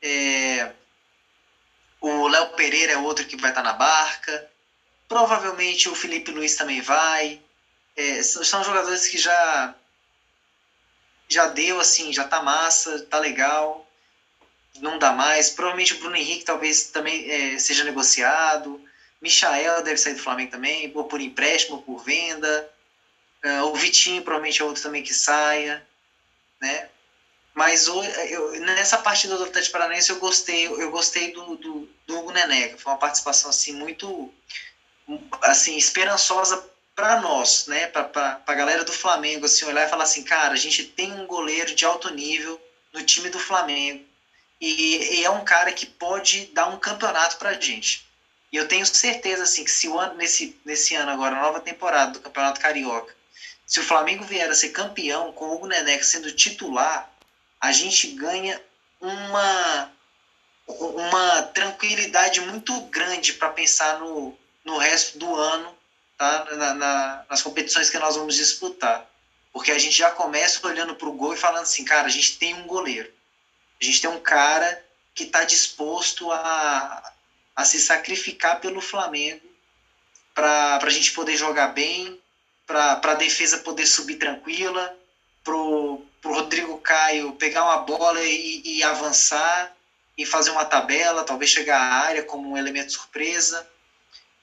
É, o Léo Pereira é outro que vai estar tá na barca. Provavelmente o Felipe Luiz também vai. É, são, são jogadores que já já deu assim, já tá massa, tá legal, não dá mais. Provavelmente o Bruno Henrique talvez também é, seja negociado. Michael deve sair do Flamengo também, ou por empréstimo, ou por venda. Uh, o Vitinho provavelmente é outro também que saia, né? Mas eu, nessa partida do Atlético Paranaense eu gostei, eu gostei do, do, do Hugo Neneca. Foi uma participação assim muito assim esperançosa para nós, né? Para a galera do Flamengo assim olhar e falar assim, cara, a gente tem um goleiro de alto nível no time do Flamengo e, e é um cara que pode dar um campeonato para a gente. E eu tenho certeza assim que se o ano, nesse nesse ano agora, nova temporada do Campeonato Carioca, se o Flamengo vier a ser campeão com o Hugo Neneca sendo titular, a gente ganha uma, uma tranquilidade muito grande para pensar no, no resto do ano, tá? Na, na, nas competições que nós vamos disputar. Porque a gente já começa olhando para o gol e falando assim, cara, a gente tem um goleiro. A gente tem um cara que está disposto a, a se sacrificar pelo Flamengo para a gente poder jogar bem, para a defesa poder subir tranquila, para o Rodrigo Caio pegar uma bola e, e, avançar e fazer uma tabela, talvez chegar à área como um elemento surpresa,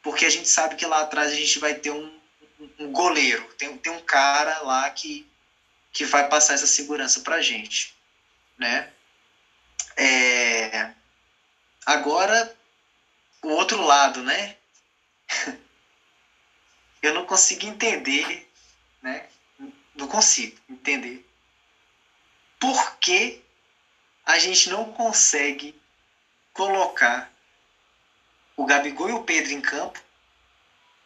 porque a gente sabe que lá atrás a gente vai ter um, um goleiro, tem, tem um cara lá que, que vai passar essa segurança para a gente, né? É... Agora, o outro lado, né? eu não consigo entender, né? Não consigo entender por que a gente não consegue colocar o Gabigol e o Pedro em campo,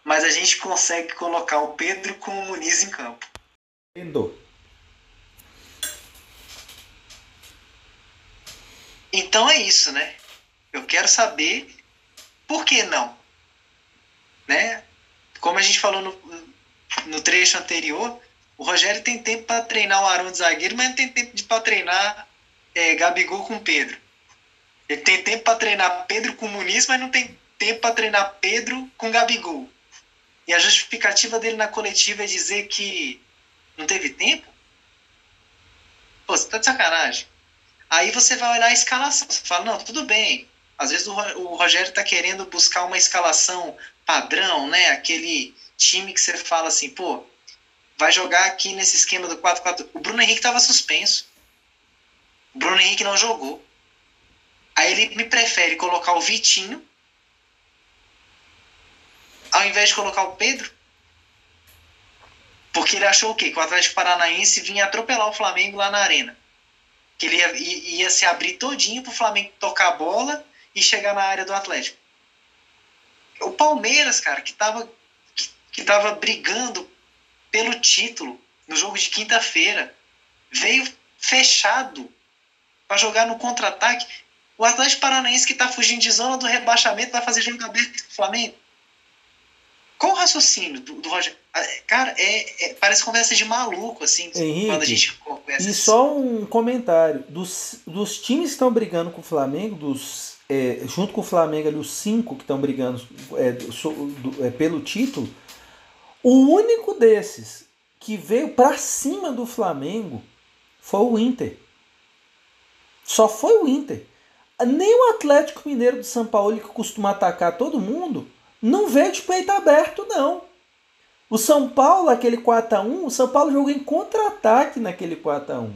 mas a gente consegue colocar o Pedro com o Muniz em campo. Entendo. Então é isso, né? Eu quero saber por que não, né? como a gente falou no, no trecho anterior, o Rogério tem tempo para treinar o Arão de zagueiro, mas não tem tempo para treinar é, Gabigol com Pedro. Ele tem tempo para treinar Pedro com Muniz, mas não tem tempo para treinar Pedro com Gabigol. E a justificativa dele na coletiva é dizer que não teve tempo? Pô, você tá de sacanagem. Aí você vai olhar a escalação. Você fala, não, tudo bem. Às vezes o, Rogério está querendo buscar uma escalação padrão, né? Aquele time que você fala assim, pô, vai jogar aqui nesse esquema do 4-4. O Bruno Henrique estava suspenso. O Bruno Henrique não jogou. Aí ele me prefere colocar o Vitinho ao invés de colocar o Pedro. Porque ele achou o quê? Que o Atlético Paranaense vinha atropelar o Flamengo lá na arena. Que ele ia, ia se abrir todinho para o Flamengo tocar a bola e chegar na área do Atlético. O Palmeiras, cara, que tava, que, que tava brigando pelo título no jogo de quinta-feira, veio fechado para jogar no contra-ataque. O Atlético Paranaense que está fugindo de zona do rebaixamento vai fazer jogo aberto com o Flamengo. Qual o raciocínio do, do Roger? Ah, cara, é, é, parece conversa de maluco, assim, Henrique, quando a gente conversa. E só um comentário: dos, dos times que estão brigando com o Flamengo, dos, é, junto com o Flamengo, ali, os cinco que estão brigando é, do, é, pelo título, o único desses que veio para cima do Flamengo foi o Inter. Só foi o Inter. Nem o Atlético Mineiro de São Paulo, que costuma atacar todo mundo, não veio de peito aberto, não. O São Paulo, aquele 4x1, o São Paulo jogou em contra-ataque naquele 4x1.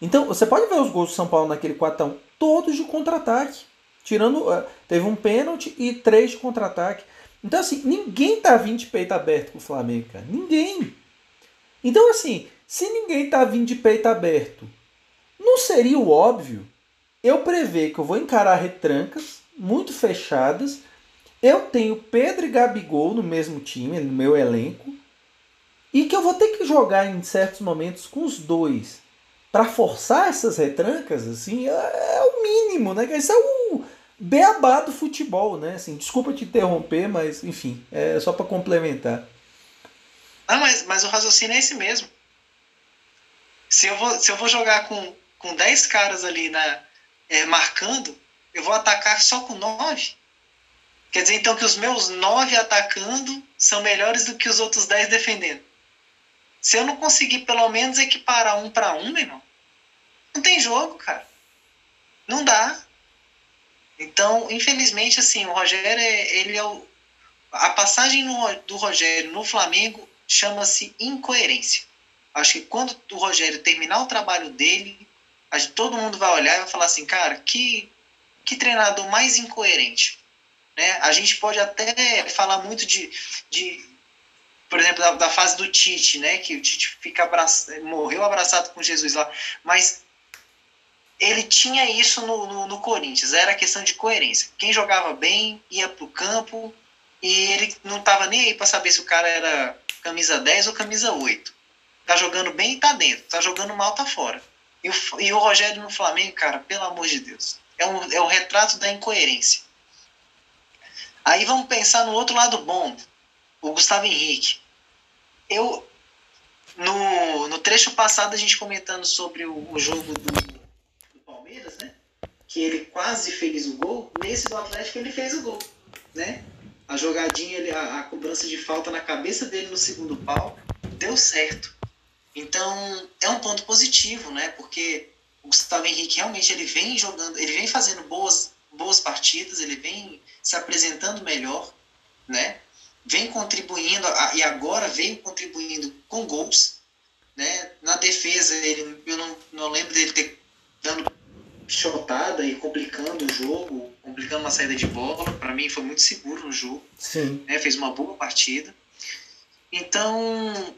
Então, você pode ver os gols do São Paulo naquele 4x1, todos de contra-ataque. Tirando. Eh, teve um pênalti e três de contra-ataque. Então, assim, ninguém tá vindo de peito aberto com o Flamengo, cara. Ninguém. Então, assim, se ninguém tá vindo de peito aberto, não seria o óbvio eu prever que eu vou encarar retrancas muito fechadas eu tenho Pedro e Gabigol no mesmo time, no meu elenco, e que eu vou ter que jogar em certos momentos com os dois para forçar essas retrancas, assim, é, é, o mínimo, né? Isso é o beabá do futebol, né? Assim, desculpa te interromper, mas enfim, é só para complementar. Ah, mas, mas o raciocínio é esse mesmo. Se eu vou, se eu vou jogar com, com 10 caras ali na, é, marcando, eu vou atacar só com 9. Quer dizer então que os meus nove atacando são melhores do que os outros dez defendendo. Se eu não conseguir pelo menos equiparar um para um, meu irmão, não tem jogo, cara. Não dá. Então, infelizmente, assim, o Rogério, é, ele é o, a passagem no, do Rogério no Flamengo chama-se incoerência. Acho que quando o Rogério terminar o trabalho dele, todo mundo vai olhar e vai falar assim, cara, que, que treinador mais incoerente. Né? A gente pode até falar muito de, de por exemplo, da, da, fase do Tite, né? que o Tite fica morreu abraçado com Jesus lá, mas ele tinha isso no, no, no Corinthians, era questão de coerência. Quem jogava bem ia para o campo e ele não estava nem aí para saber se o cara era camisa 10 ou camisa 8. Tá jogando bem tá dentro, tá jogando mal, tá fora. E o, e o Rogério no Flamengo, cara, pelo amor de Deus, é um, é um retrato da incoerência. Aí vamos pensar no outro lado bom, o Gustavo Henrique. Eu, no, no trecho passado, a gente comentando sobre o, o jogo do, do, Palmeiras, né? Que ele quase fez o gol. Nesse do Atlético, ele fez o gol, né? A jogadinha, a, a cobrança de falta na cabeça dele no segundo pau, deu certo. Então, é um ponto positivo, né? Porque o Gustavo Henrique realmente ele vem jogando, ele vem fazendo boas, boas partidas, ele vem se apresentando melhor, né? Vem contribuindo e agora vem contribuindo com gols, né? Na defesa ele, eu não, não lembro dele ter dando chotada e complicando o jogo, complicando uma saída de bola. Para mim foi muito seguro no jogo. Sim. Né? Fez uma boa partida. Então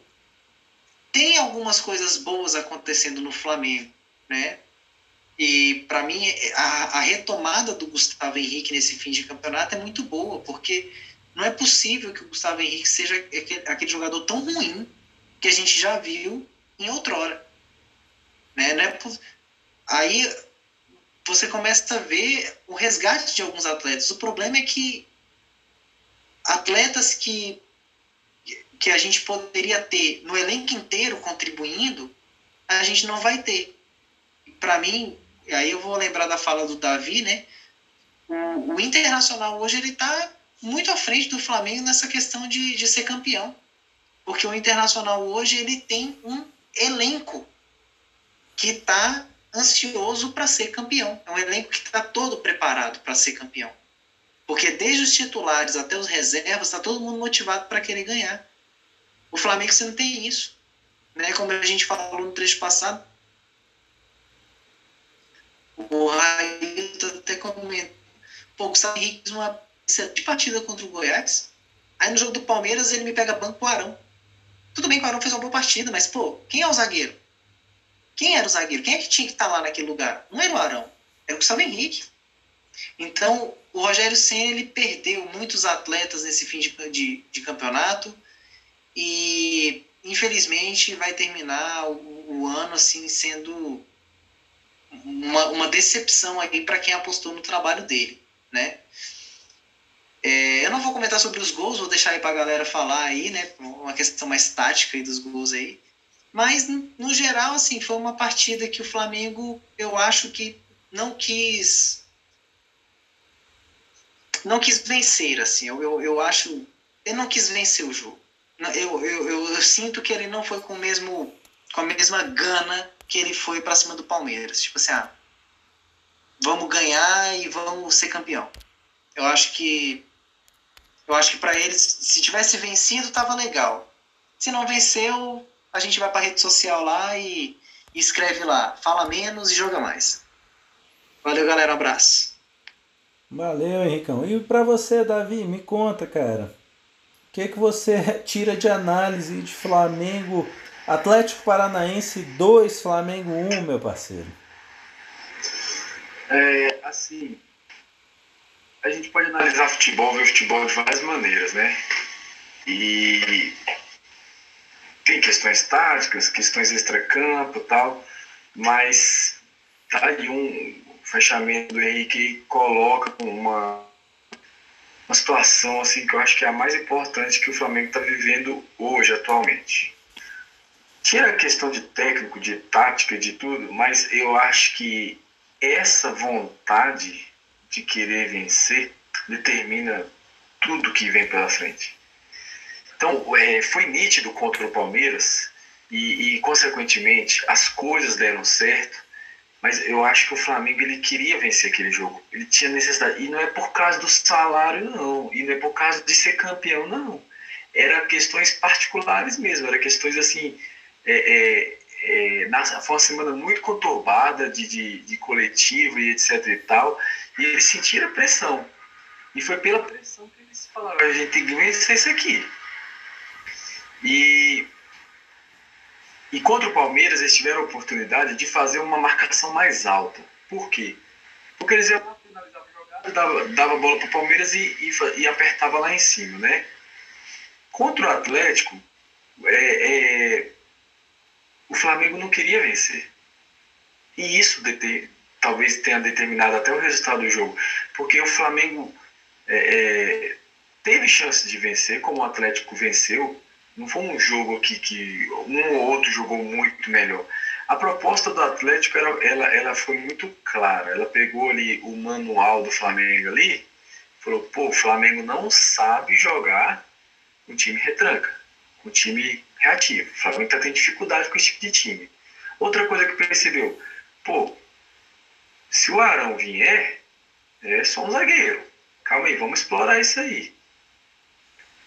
tem algumas coisas boas acontecendo no Flamengo, né? E para mim, a, a, retomada do Gustavo Henrique nesse fim de campeonato é muito boa, porque não é possível que o Gustavo Henrique seja aquele, aquele jogador tão ruim que a gente já viu em outrora. Né? É, aí você começa a ver o resgate de alguns atletas. O problema é que atletas que, que a gente poderia ter no elenco inteiro contribuindo, a gente não vai ter. Para mim, aí eu vou lembrar da fala do Davi, né? O, o Internacional hoje ele está muito à frente do Flamengo nessa questão de, de ser campeão. Porque o Internacional hoje ele tem um elenco que está ansioso para ser campeão. É um elenco que está todo preparado para ser campeão. Porque desde os titulares até os reservas, está todo mundo motivado para querer ganhar. O Flamengo você não tem isso. Né? Como a gente falou no trecho passado, o Railton até comentou. Pô, o Gustavo Henrique uma excelente partida contra o Goiás. Aí no jogo do Palmeiras ele me pega banco pro Arão. Tudo bem que o Arão fez uma boa partida, mas, pô, quem é o zagueiro? Quem era o zagueiro? Quem é que tinha que estar tá lá naquele lugar? Não era o Arão, era o Gustavo Henrique. Então, o Rogério Senna ele perdeu muitos atletas nesse fim de, de, de campeonato e, infelizmente, vai terminar o, o ano assim sendo uma, uma decepção aí para quem apostou no trabalho dele, né? É, eu não vou comentar sobre os gols, vou deixar aí para a galera falar aí, né? Uma questão mais tática aí dos gols aí. Mas, no geral, assim, foi uma partida que o Flamengo, eu acho que não quis. Não quis vencer, assim. Eu, eu, eu acho. Ele não quis vencer o jogo. Eu, eu, eu, sinto que ele não foi com o mesmo com a mesma gana que ele foi para cima do Palmeiras. Tipo assim, ah, vamos ganhar e vamos ser campeão. Eu acho que eu acho que para eles, se tivesse vencido, tava legal. Se não venceu, a gente vai para rede social lá e, e escreve lá, fala menos e joga mais. Valeu, galera, um abraço. Valeu, Henricão. E para você, Davi, me conta, cara. O que, que você tira de análise de Flamengo Atlético Paranaense 2, Flamengo 1, meu parceiro. É, assim, a gente pode analisar futebol, ver futebol de várias maneiras, né? E tem questões táticas, questões extracampo e tal, mas tá aí um fechamento do Henrique que coloca uma, uma situação assim que eu acho que é a mais importante que o Flamengo está vivendo hoje, atualmente tira a questão de técnico, de tática, de tudo, mas eu acho que essa vontade de querer vencer determina tudo que vem pela frente. Então, é, foi nítido contra o Palmeiras e, e, consequentemente, as coisas deram certo, mas eu acho que o Flamengo ele queria vencer aquele jogo. Ele tinha necessidade. E não é por causa do salário, não. E não é por causa de ser campeão, não. Era questões particulares mesmo. Era questões assim é, é, é, na, foi uma semana muito conturbada de, de, de, coletivo e etc e tal, e eles sentiram a pressão. E foi pela pressão que eles falaram, a gente tem que vencer isso aqui. E, e contra o Palmeiras eles tiveram a oportunidade de fazer uma marcação mais alta. Por quê? Porque eles iam finalizar a jogada, dava, dava bola para o Palmeiras e, e, e, apertava lá em cima, né? Contra o Atlético, é, é o Flamengo não queria vencer. E isso talvez tenha determinado até o resultado do jogo, porque o Flamengo é, é, teve chance de vencer, como o Atlético venceu. Não foi um jogo aqui que um ou outro jogou muito melhor. A proposta do Atlético era, ela, ela foi muito clara. Ela pegou ali o manual do Flamengo ali, falou: pô, o Flamengo não sabe jogar um time retranca, um time reativo. O Flamengo está tendo dificuldade com esse tipo de time. Outra coisa que percebeu, pô, se o Arão vier, é só um zagueiro. Calma aí, vamos explorar isso aí.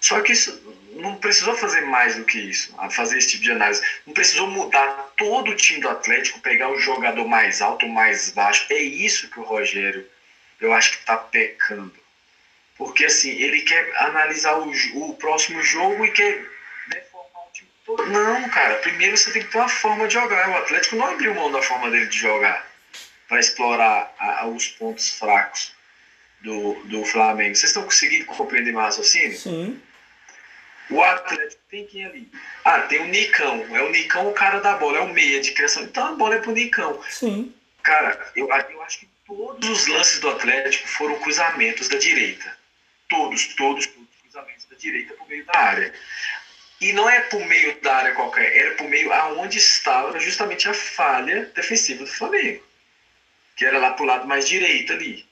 Só que isso não precisou fazer mais do que isso, a fazer esse tipo de análise. Não precisou mudar todo o time do Atlético, pegar o jogador mais alto, mais baixo. É isso que o Rogério, eu acho que está pecando. Porque assim, ele quer analisar o, o próximo jogo e quer não, cara, primeiro você tem que ter uma forma de jogar. O Atlético não abriu mão da forma dele de jogar para explorar a, os pontos fracos do, do Flamengo. Vocês estão conseguindo compreender meu raciocínio? Sim. O Atlético tem quem ali? Ah, tem o Nicão. É o Nicão o cara da bola, é o meia de criação. Então a bola é pro Nicão. Sim. Cara, eu, eu acho que todos os lances do Atlético foram cruzamentos da direita. Todos, todos, todos cruzamentos da direita pro meio da área. E não é por meio da área qualquer, era por meio aonde estava justamente a falha defensiva do Flamengo. Que era lá pro lado mais direito ali.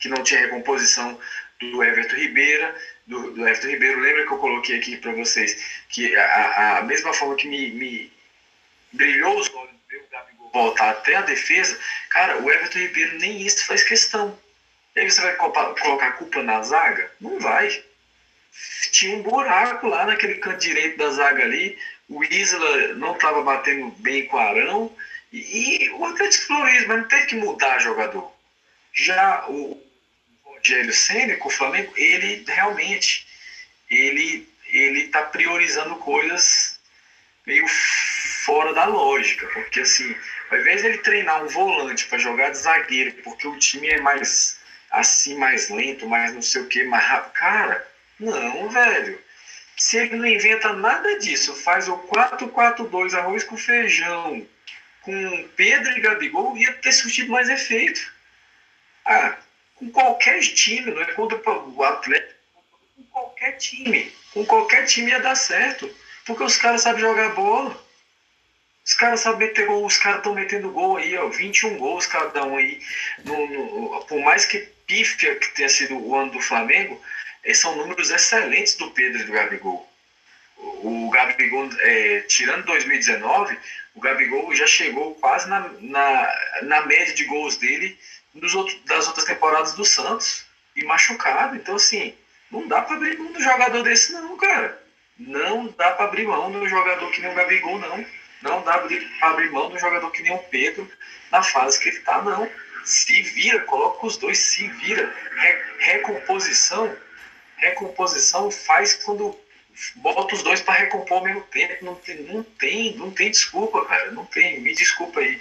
Que não tinha recomposição do Everton Ribeiro. Do, do Everton Ribeiro, lembra que eu coloquei aqui para vocês que a, a mesma forma que me, me brilhou os olhos ver o Gabigol voltar até a defesa, cara, o Everton Ribeiro nem isso faz questão. E aí você vai colocar a culpa na zaga? Não vai tinha um buraco lá naquele canto direito da zaga ali. O Isla não estava batendo bem com o Arão. E, e o Atlético Flores, mas não teve que mudar jogador. Já o Rogério Senna com o Flamengo, ele realmente ele ele está priorizando coisas meio fora da lógica, porque assim, ao invés de ele treinar um volante para jogar de zagueiro, porque o time é mais assim, mais lento, mais não sei o que, mais rápido, cara, não, velho. Se ele não inventa nada disso, faz o 4-4-2, arroz com feijão, com Pedro e Gabigol ia ter surtido mais efeito. Ah, com qualquer time, não é contra o Atlético, com qualquer time. Com qualquer time ia dar certo. Porque os caras sabem jogar bola. Os caras sabem meter gol, os caras estão metendo gol aí, ó, 21 gols cada um aí. No, no, por mais que pífia que tenha sido o ano do Flamengo, esses são números excelentes do Pedro e do Gabigol. O, o Gabigol, é, tirando 2019, o Gabigol já chegou quase na, na, na média de gols dele dos outros, das outras temporadas do Santos e machucado. Então, assim, não dá para abrir mão do jogador desse, não, cara. Não dá para abrir mão do jogador que nem o Gabigol, não. Não dá para abrir mão do jogador que nem o Pedro na fase que ele tá, não. Se vira, coloca os dois, se vira. Re, recomposição, recomposição faz quando bota os dois para recompor ao mesmo tempo. Não tem, não tem, não tem desculpa, cara. Não tem, me desculpa aí.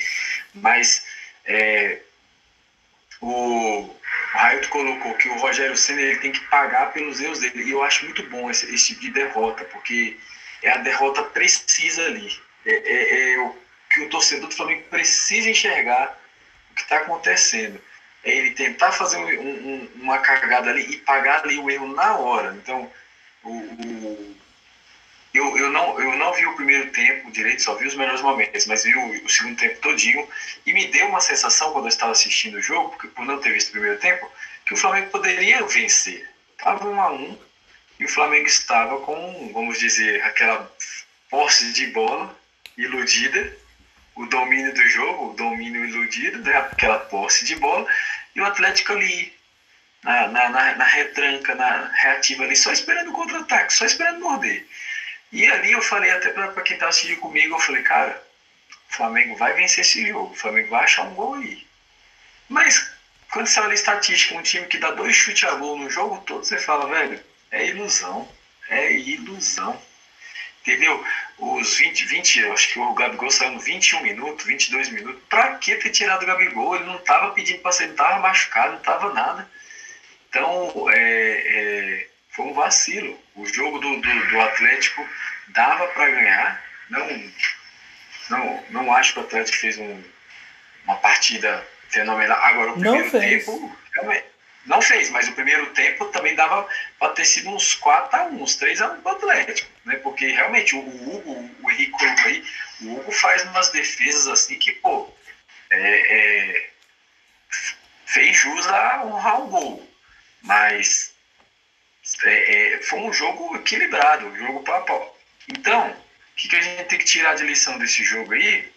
Mas é, o Raio colocou que o Rogério Senna ele tem que pagar pelos erros dele. E eu acho muito bom esse, esse tipo de derrota, porque é a derrota precisa ali. É, é, é o que o torcedor do Flamengo precisa enxergar o que está acontecendo. É ele tentar fazer um, um, uma cagada ali e pagar ali o erro na hora. Então, o, o eu, eu, não, eu não vi o primeiro tempo direito, só vi os melhores momentos, mas vi o, o, segundo tempo todinho e me deu uma sensação quando eu estava assistindo o jogo, porque por não ter visto o primeiro tempo, que o Flamengo poderia vencer. Estava um a um e o Flamengo estava com, vamos dizer, aquela posse de bola iludida, o domínio do jogo, o domínio iludido, né? aquela posse de bola, e o Atlético ali na, na, na, na retranca, na reativa ali, só esperando o contra-ataque, só esperando morder. E ali eu falei até para quem tá assistindo comigo, eu falei, cara, o Flamengo vai vencer esse jogo, o Flamengo vai achar um gol aí. Mas quando você olha a estatística, um time que dá dois chutes a gol no jogo todo, você fala, velho, é ilusão. É ilusão. Entendeu? Os 20, 20, acho que o Gabigol saiu no 21 minutos, 22 minutos. Pra que ter tirado o Gabigol? Ele não tava pedindo pra sair, não tava machucado, não tava nada. Então, é, é, foi um vacilo. O jogo do, do, do Atlético dava para ganhar. Não, não, não acho que o Atlético fez um, uma partida fenomenal. Agora, o primeiro tempo. Não fez, mas o primeiro tempo também dava para ter sido uns 4x1, uns 3x1 para o Atlético. Né? Porque realmente o Hugo, o Henrique aí, o Hugo faz umas defesas assim que, pô, é, é, fez jus a honrar o gol. Mas é, é, foi um jogo equilibrado, um jogo pau a pau. Então, o que, que a gente tem que tirar de lição desse jogo aí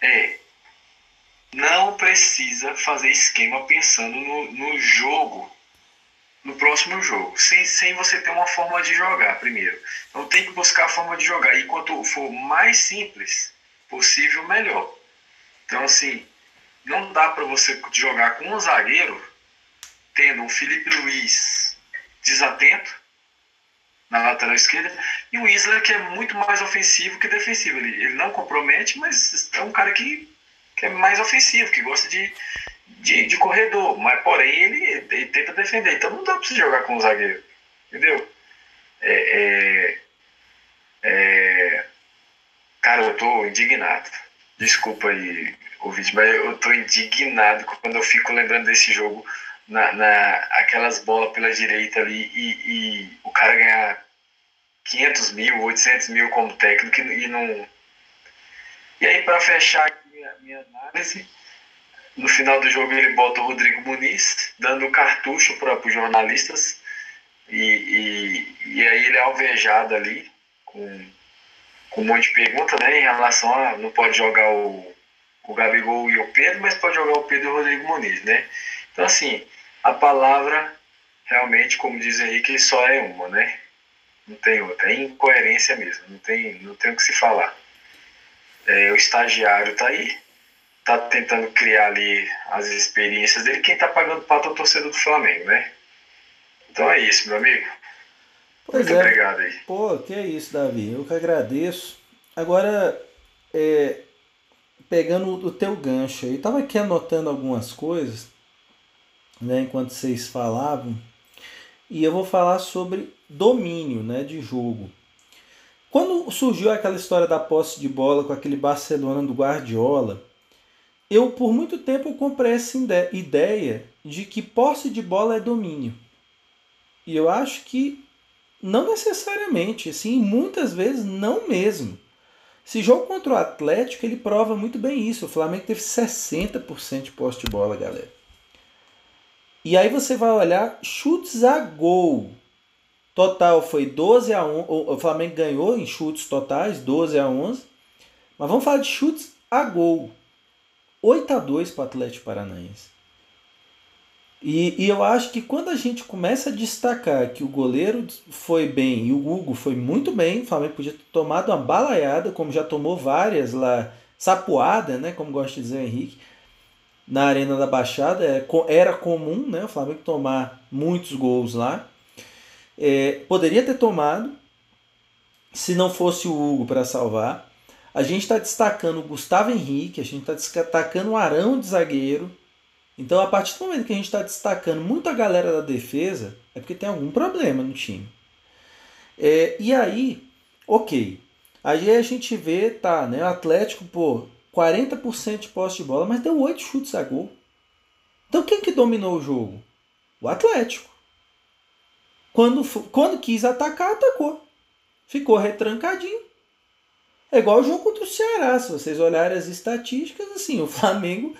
é não precisa fazer esquema pensando no, no jogo, no próximo jogo, sem, sem você ter uma forma de jogar primeiro. Então tem que buscar a forma de jogar. E quanto for mais simples possível, melhor. Então, assim, não dá para você jogar com um zagueiro tendo um Felipe Luiz desatento na lateral esquerda, e o Isla que é muito mais ofensivo que defensivo. Ele, ele não compromete, mas é um cara que, que é mais ofensivo, que gosta de, de, de corredor, mas porém ele, ele, tenta defender. Então não dá para você jogar com o zagueiro, entendeu? É, é, é, cara, eu tô indignado. Desculpa aí, ouvinte, mas eu tô indignado quando eu fico lembrando desse jogo na, na aquelas bolas pela direita ali e, e, o cara ganhar 500 mil, 800 mil como técnico e não. E aí, para fechar aqui minha, minha análise, no final do jogo ele bota o Rodrigo Muniz, dando cartucho para os jornalistas, e, e, e, aí ele é alvejado ali com, com um monte de pergunta né, em relação a não pode jogar o, o Gabigol e o Pedro, mas pode jogar o Pedro e o Rodrigo Muniz, né? Então, assim, a palavra, realmente, como diz Henrique, só é uma, né? Não tem outra. É incoerência mesmo, não tem, não tem o que se falar. É, o estagiário está aí, está tentando criar ali as experiências dele. Quem está pagando pato é o torcedor do Flamengo, né? Então é isso, meu amigo. Pois Muito é. obrigado aí. Pô, que é isso, Davi. Eu que agradeço. Agora, é, pegando o teu gancho aí, tava aqui anotando algumas coisas né, enquanto vocês falavam, e eu vou falar sobre domínio né, de jogo. Quando surgiu aquela história da posse de bola com aquele Barcelona do Guardiola, eu por muito tempo comprei essa ideia de que posse de bola é domínio. E eu acho que não necessariamente, assim, muitas vezes não mesmo. Esse jogo contra o Atlético, ele prova muito bem isso. O Flamengo teve 60% de posse de bola, galera. E aí você vai olhar chutes a gol. Total foi 12 a 1. O Flamengo ganhou em chutes totais, 12 a 11. Mas vamos falar de chutes a gol. 8 a 2 para o Atlético Paranaense. E, e, eu acho que quando a gente começa a destacar que o goleiro foi bem e o Hugo foi muito bem, o Flamengo podia ter tomado uma balaiada, como já tomou várias lá, sapoada, né, como gosta de dizer o Henrique, na Arena da Baixada. É, era comum né, o Flamengo tomar muitos gols lá. É, poderia ter tomado se não fosse o Hugo para salvar. A gente está destacando o Gustavo Henrique, a gente está destacando o Arão de zagueiro. Então, a partir do momento que a gente está destacando muito a galera da defesa, é porque tem algum problema no time. É, e aí, ok. Aí a gente vê, tá, né? O Atlético, pô, 40% de posse de bola, mas deu 8 chutes a gol. Então quem que dominou o jogo? O Atlético. Quando, quando quis atacar, atacou. Ficou retrancadinho. É igual o jogo contra o Ceará. Se vocês olharem as estatísticas, assim, o Flamengo,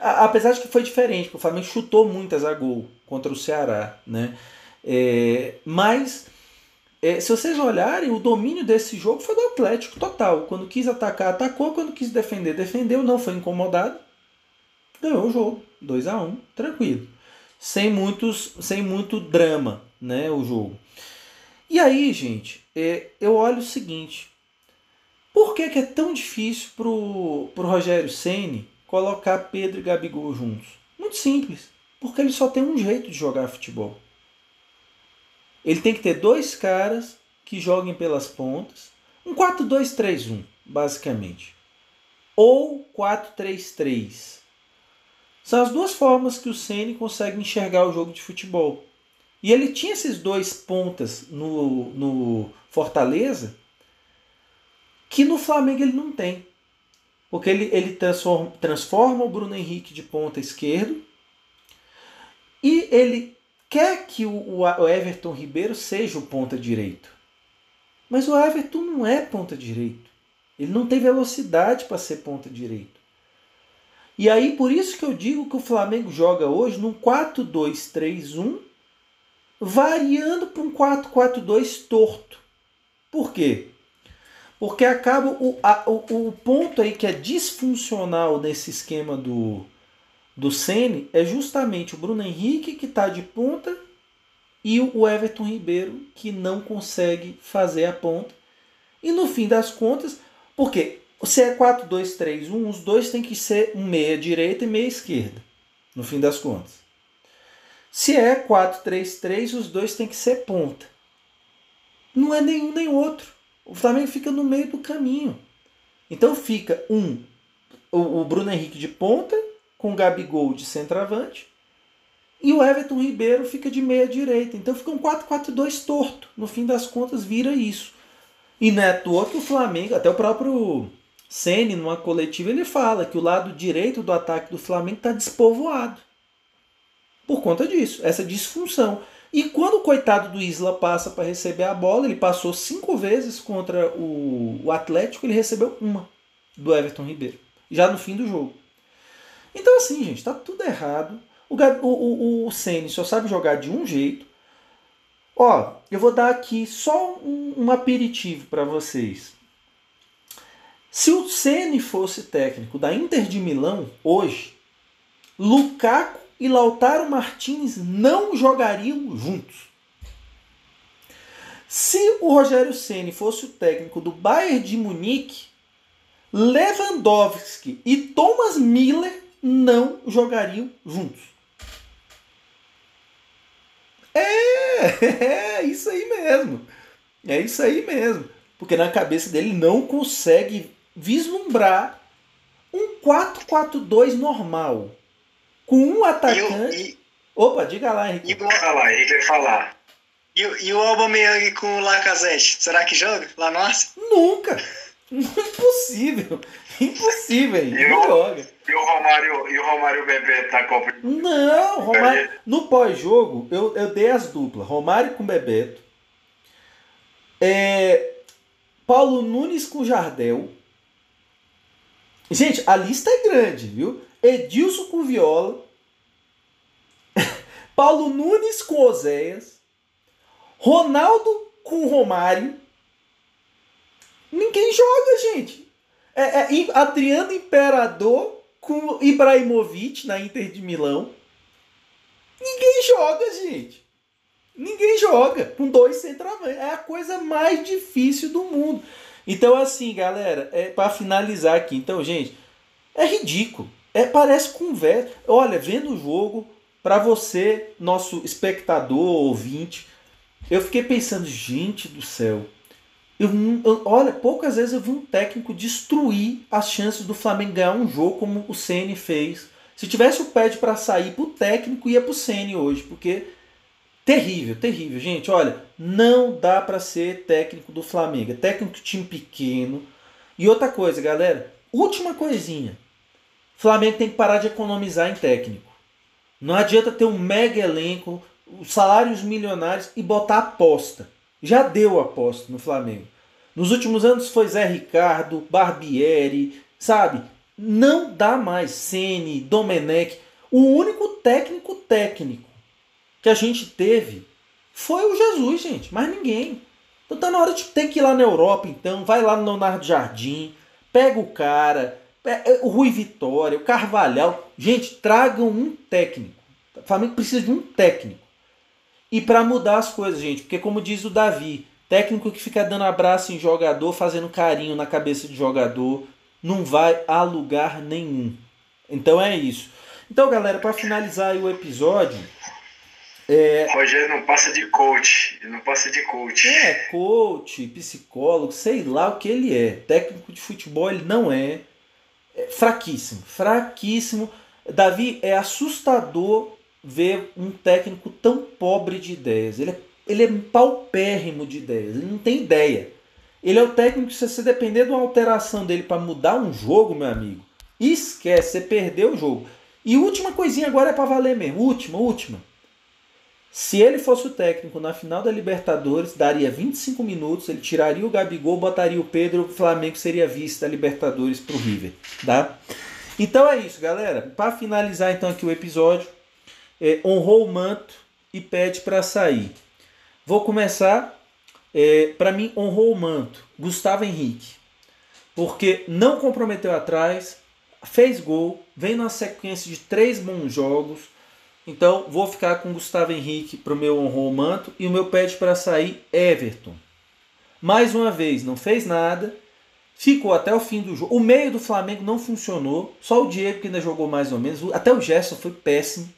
apesar de que foi diferente, porque o Flamengo chutou muitas a gol contra o Ceará, né? É, mas é, se vocês olharem, o domínio desse jogo foi do Atlético total. Quando quis atacar, atacou. Quando quis defender, defendeu. Não foi incomodado. Ganhou o jogo. 2 a 1 um, tranquilo. Sem, muitos, sem muito drama né, o jogo. E aí, gente, é, eu olho o seguinte. Por que, que é tão difícil pro, pro Rogério Ceni colocar Pedro e Gabigol juntos? Muito simples. Porque ele só tem um jeito de jogar futebol. Ele tem que ter dois caras que joguem pelas pontas. Um 4-2-3-1, basicamente. Ou 4-3-3. São as duas formas que o Ceni consegue enxergar o jogo de futebol. E ele tinha esses dois pontas no, no Fortaleza que no Flamengo ele não tem. Porque ele, ele transforma, transforma o Bruno Henrique de ponta esquerdo e ele quer que o, Everton Ribeiro seja o ponta direito. Mas o Everton não é ponta direito. Ele não tem velocidade para ser ponta direito. E aí por isso que eu digo que o Flamengo joga hoje num 4-2-3-1 variando para um 4-4-2 torto. Por quê? Porque acaba o, a, o, o ponto aí que é disfuncional nesse esquema do, do Sene é justamente o Bruno Henrique que está de ponta e o Everton Ribeiro que não consegue fazer a ponta. E no fim das contas, porque se é 4-2-3-1, os dois têm que ser um meia direita e meia esquerda, no fim das contas. Se é 4-3-3, os dois têm que ser ponta. Não é nenhum nem outro. O Flamengo fica no meio do caminho. Então fica um, o Bruno Henrique de ponta, com Gabigol de centroavante, e o Everton Ribeiro fica de meia direita. Então fica um 4-4-2 torto. No fim das contas, vira isso. E não é à toa que o Flamengo, até o próprio Ceni numa coletiva, ele fala que o lado direito do ataque do Flamengo está despovoado por conta disso, essa disfunção. E quando o coitado do Isla passa para receber a bola, ele passou cinco vezes contra o Atlético, ele recebeu uma do Everton Ribeiro, já no fim do jogo. Então, assim, gente, tá tudo errado. O, o, o, o só sabe jogar de um jeito. Ó, eu vou dar aqui só um, um aperitivo para vocês. Se o Ceni fosse técnico da Inter de Milão hoje, Lukaku e Lautaro Martins não jogariam juntos. Se o Rogério Ceni fosse o técnico do Bayern de Munique, Lewandowski e Thomas Miller não jogariam juntos. É, é isso aí mesmo. É isso aí mesmo. Porque na cabeça dele não consegue vislumbrar um 4-4-2 normal com um atacante. E, e... Opa, diga lá, Henrique. E, lá, Henrique vai falar. E, e o Aubameyang com o Lacazette, será que joga lá no Arsenal? Nunca! Impossível! Impossível, não joga. E o Romário, e o Romário Bebeto na Copa? Não, Romário, no pós-jogo eu, eu dei as duplas, Romário com Bebeto, é, Paulo Nunes com Jardel. Gente, a lista é grande, viu? Edilson com Viola, Paulo Nunes com Oséias, Ronaldo com Romário. Ninguém joga, gente. É, é, Adriano Imperador com Ibrahimovic na Inter de Milão. Ninguém joga, gente. Ninguém joga com dois centroavantes. É a coisa mais difícil do mundo. Então, assim, galera, é para finalizar aqui. Então, gente, é ridículo. É, parece conversa. Olha, vendo o jogo, para você, nosso espectador, ouvinte, eu fiquei pensando, gente do céu. Eu, eu, olha, poucas vezes eu vi um técnico destruir as chances do Flamengo ganhar um jogo como o Ceni fez. Se tivesse o pad para sair pro técnico, ia pro Ceni hoje, porque terrível, terrível, gente. Olha, não dá para ser técnico do Flamengo. É técnico de time pequeno. E outra coisa, galera, última coisinha. Flamengo tem que parar de economizar em técnico. Não adianta ter um mega elenco, salários milionários e botar aposta. Já deu aposta no Flamengo. Nos últimos anos foi Zé Ricardo, Barbieri, sabe? Não dá mais Sene, Domenech. O único técnico técnico que a gente teve foi o Jesus, gente, mais ninguém. Então tá na hora de ter que ir lá na Europa, então, vai lá no Leonardo Jardim, pega o cara, é, é, o Rui Vitória, o Carvalhal. Gente, tragam um técnico. O Flamengo precisa de um técnico. E para mudar as coisas, gente, porque como diz o Davi, técnico que fica dando abraço em jogador, fazendo carinho na cabeça de jogador, não vai a lugar nenhum. Então é isso. Então, galera, para finalizar o episódio, é... Rogério não passa de coach, não passa de coach. É, coach, psicólogo, sei lá o que ele é. Técnico de futebol ele não é. É fraquíssimo, fraquíssimo. Davi, é assustador ver um técnico tão pobre de ideias. Ele é, ele é paupérrimo de ideias, ele não tem ideia. Ele é o técnico que, se você depender de uma alteração dele para mudar um jogo, meu amigo, esquece, você perdeu o jogo. E última coisinha agora é para valer mesmo, última, última. Se ele fosse o técnico na final da Libertadores, daria 25 minutos, ele tiraria o Gabigol, botaria o Pedro, o Flamengo seria vice da Libertadores para o River, tá? Então é isso, galera. Para finalizar então aqui o episódio, é, honrou o manto e pede para sair. Vou começar. É, para mim, honrou o manto. Gustavo Henrique. Porque não comprometeu atrás, fez gol, vem numa sequência de três bons jogos então vou ficar com Gustavo Henrique para o meu honrou manto e o meu pede para sair Everton. Mais uma vez, não fez nada, ficou até o fim do jogo. O meio do Flamengo não funcionou, só o Diego que ainda jogou mais ou menos, até o Gerson foi péssimo.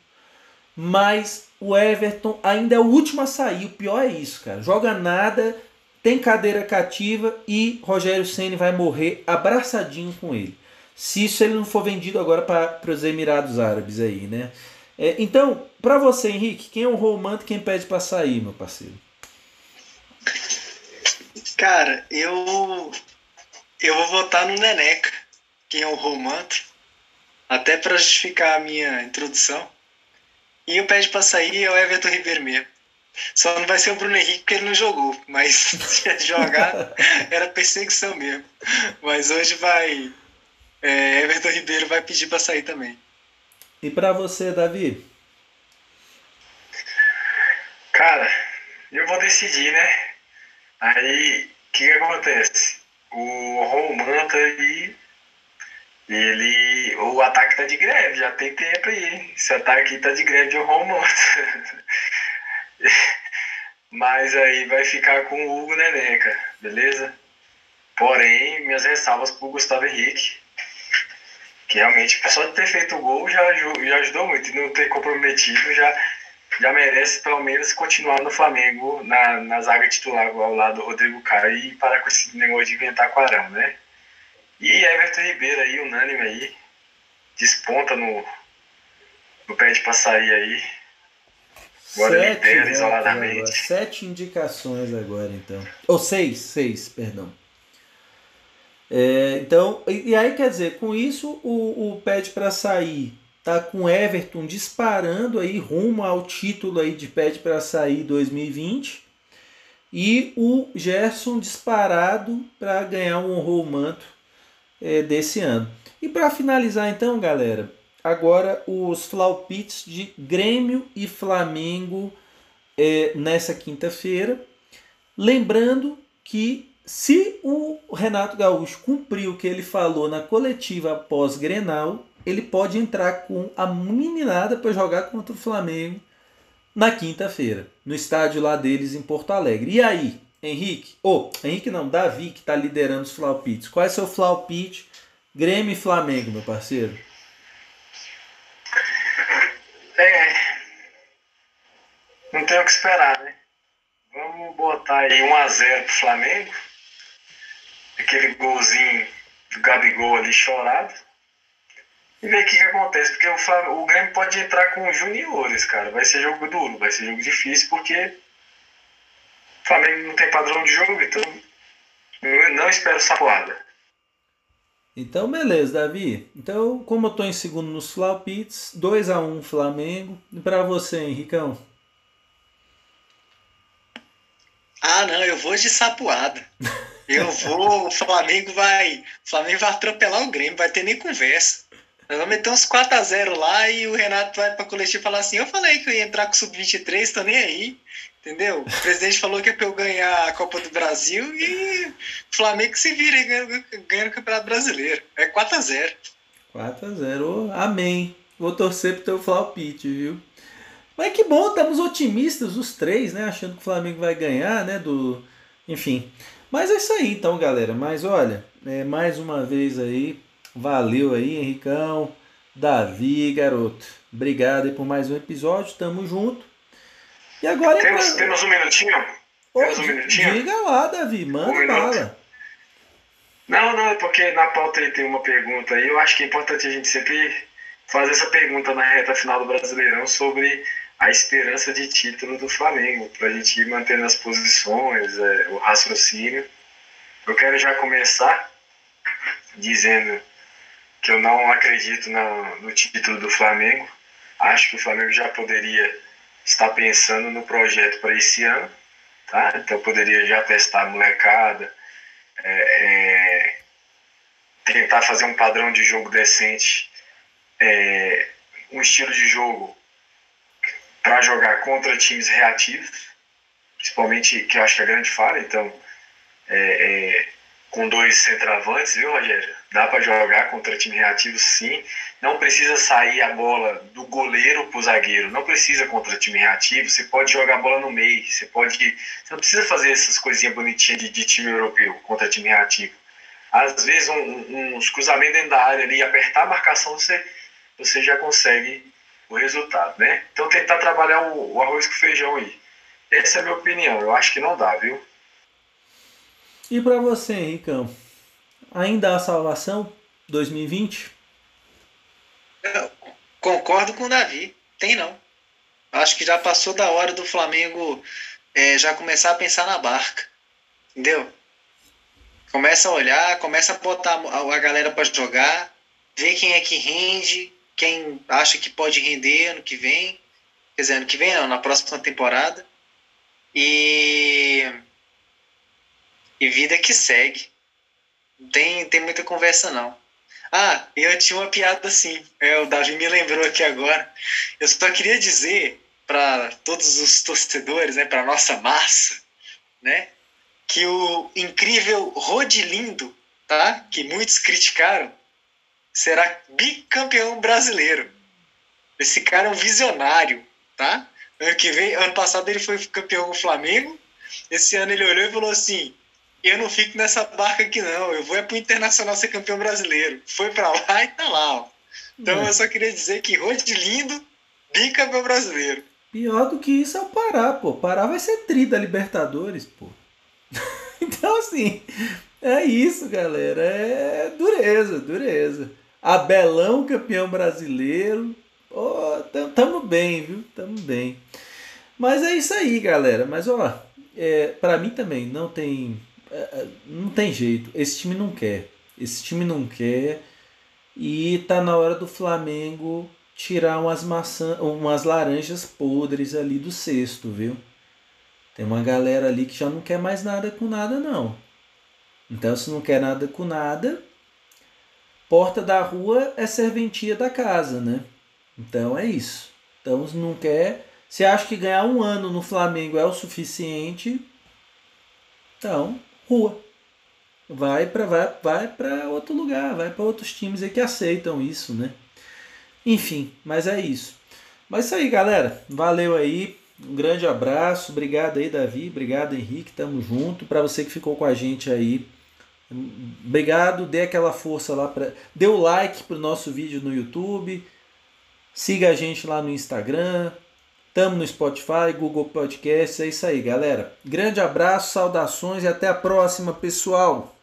Mas o Everton ainda é o último a sair, o pior é isso, cara. Joga nada, tem cadeira cativa e Rogério Ceni vai morrer abraçadinho com ele. Se isso ele não for vendido agora para os Emirados Árabes aí, né? É, então, para você, Henrique, quem honrou o manto quem pede para sair, meu parceiro? Cara, eu eu vou votar no Neneca, quem honrou o manto, até para justificar a minha introdução. E o pede para sair é o Everton Ribeiro mesmo. Só não vai ser o Bruno Henrique porque ele não jogou, mas se jogar era perseguição mesmo. Mas hoje vai é, Everton Ribeiro vai pedir para sair também. E para você, Davi? Cara, eu vou decidir, né? Aí, o que, que acontece? O Romanta aí, ele. O ataque tá de greve, já tem tempo aí? Esse ataque tá de greve de Romanta. Mas aí vai ficar com o Hugo Neneca, beleza? Porém, minhas ressalvas pro Gustavo Henrique que realmente só de ter feito o gol já, já ajudou muito. E não ter comprometido já, já merece pelo menos continuar no Flamengo na, na zaga titular ao lado do Rodrigo Caio e parar com esse negócio de inventar quarão, né? E Everton Ribeiro aí, unânime aí, desponta no, no pé de sair aí. Agora Sete, lidera isoladamente. agora. Sete indicações agora, então. Ou seis, seis, perdão. É, então, e, e aí quer dizer, com isso o, o pede para sair tá com Everton disparando aí rumo ao título aí de pede para sair 2020 e o Gerson disparado para ganhar um honrou manto é, desse ano. E para finalizar então, galera, agora os flaupits de Grêmio e Flamengo é, nessa quinta-feira. Lembrando que se o Renato Gaúcho cumprir o que ele falou na coletiva após Grenal, ele pode entrar com a meninada para jogar contra o Flamengo na quinta-feira, no estádio lá deles em Porto Alegre. E aí, Henrique? Ou, oh, Henrique não, Davi, que está liderando os flaupits. Qual é seu flaupit Grêmio e Flamengo, meu parceiro? É. Não tem o que esperar, né? Vamos botar aí 1x0 pro Flamengo. Aquele golzinho do Gabigol ali chorado. E ver o que, que acontece. Porque o, Flamengo, o Grêmio pode entrar com juniores, cara. Vai ser jogo duro, vai ser jogo difícil, porque o Flamengo não tem padrão de jogo, então eu não espero sapoada. Então, beleza, Davi. Então, como eu tô em segundo nos Flaupits, 2 a 1 Flamengo. E para você, Henricão? Ah, não, eu vou de sapuada. Eu vou, o Flamengo vai, o Flamengo vai atropelar o Grêmio, vai ter nem conversa. Nós vamos meter uns 4x0 lá e o Renato vai pra coletiva falar assim: Eu falei que eu ia entrar com o Sub-23, tô nem aí. Entendeu? O presidente falou que é pra eu ganhar a Copa do Brasil e o Flamengo se vira e ganha, ganha o Campeonato Brasileiro. É 4x0. 4x0. Amém. Vou torcer pro teu Flaupite, viu? Mas que bom, estamos otimistas os três, né? Achando que o Flamengo vai ganhar, né? Do... Enfim. Mas é isso aí então, galera. Mas olha, é, mais uma vez aí, valeu aí, Henricão, Davi, garoto. Obrigado aí por mais um episódio, tamo junto. E agora temos, pra... temos um minutinho? Ô, temos um minutinho? Diga lá, Davi, manda Um bala. Não, não, é porque na pauta aí tem uma pergunta aí. Eu acho que é importante a gente sempre fazer essa pergunta na reta final do Brasileirão sobre a esperança de título do Flamengo, para a gente ir mantendo as posições, é, o raciocínio. Eu quero já começar dizendo que eu não acredito no título do Flamengo. Acho que o Flamengo já poderia estar pensando no projeto para esse ano, tá? Então poderia já testar a molecada, é, é, tentar fazer um padrão de jogo decente, é, um estilo de jogo para jogar contra times reativos, principalmente que eu acho que é a grande falha. Então, é, é, com dois centroavantes, viu, Rogério? Dá para jogar contra time reativo, sim. Não precisa sair a bola do goleiro pro zagueiro. Não precisa contra time reativo. Você pode jogar a bola no meio. Você pode. Você não precisa fazer essas coisinhas bonitinhas de, de time europeu contra time reativo. Às vezes, um- um- uns cruzamentos dentro da área ali, apertar a marcação, você, você já consegue o resultado, né? Então, tentar trabalhar o, o arroz com feijão aí. Essa é a minha opinião. Eu acho que não dá, viu? E para você, Henricão? Ainda há salvação 2020? Eu concordo com o Davi. Tem não. Acho que já passou da hora do Flamengo é, já começar a pensar na barca. Entendeu? Começa a olhar, começa a botar a, galera para jogar, ver quem é que rende, quem acha que pode render ano que vem. Quer dizer, ano que vem não, na próxima temporada. E. E vida que segue. Não tem, tem muita conversa não. Ah, eu tinha uma piada assim. É, o Davi me lembrou aqui agora. Eu só queria dizer para todos os torcedores, né, para nossa massa, né, que o incrível Rodilindo, tá, que muitos criticaram, será bicampeão brasileiro. Esse cara é um visionário, tá? Ano que vem, ano passado ele foi campeão com o Flamengo. Esse ano ele olhou e falou assim: eu não fico nessa barca aqui não, eu vou é pro Internacional ser campeão brasileiro. Foi pra lá e tá lá, ó. Então É. eu só queria dizer que Rodilindo, bicampeão brasileiro. Pior do que isso é o Pará, pô. Pará vai ser tri da Libertadores, pô. então, assim, é isso, galera. É dureza, dureza. Abelão, campeão brasileiro. Pô, tam- tamo bem, viu? Tamo bem. Mas é isso aí, galera. Mas ó, é, para mim também não tem não tem jeito. Esse time não quer. Esse time não quer. E tá na hora do Flamengo tirar umas maçã, umas laranjas podres ali do cesto, viu? Tem uma galera ali que já não quer mais nada com nada não. Então se não quer nada com nada, porta da rua é serventia da casa, né? Então é isso. Então não quer, se acha que ganhar um ano no Flamengo é o suficiente, então rua. Vai para vai, vai outro lugar, vai para outros times aí que aceitam isso, né? Enfim, mas é isso. Mas isso aí, galera. Valeu aí. Um grande abraço. Obrigado aí, Davi. Obrigado, Henrique. Tamo junto. Para você que ficou com a gente aí. Obrigado. Dê aquela força lá para Dê o like pro nosso vídeo no YouTube. Siga a gente lá no Instagram. Tamo no Spotify, Google Podcast, é isso aí, galera. Grande abraço, saudações e até a próxima, pessoal.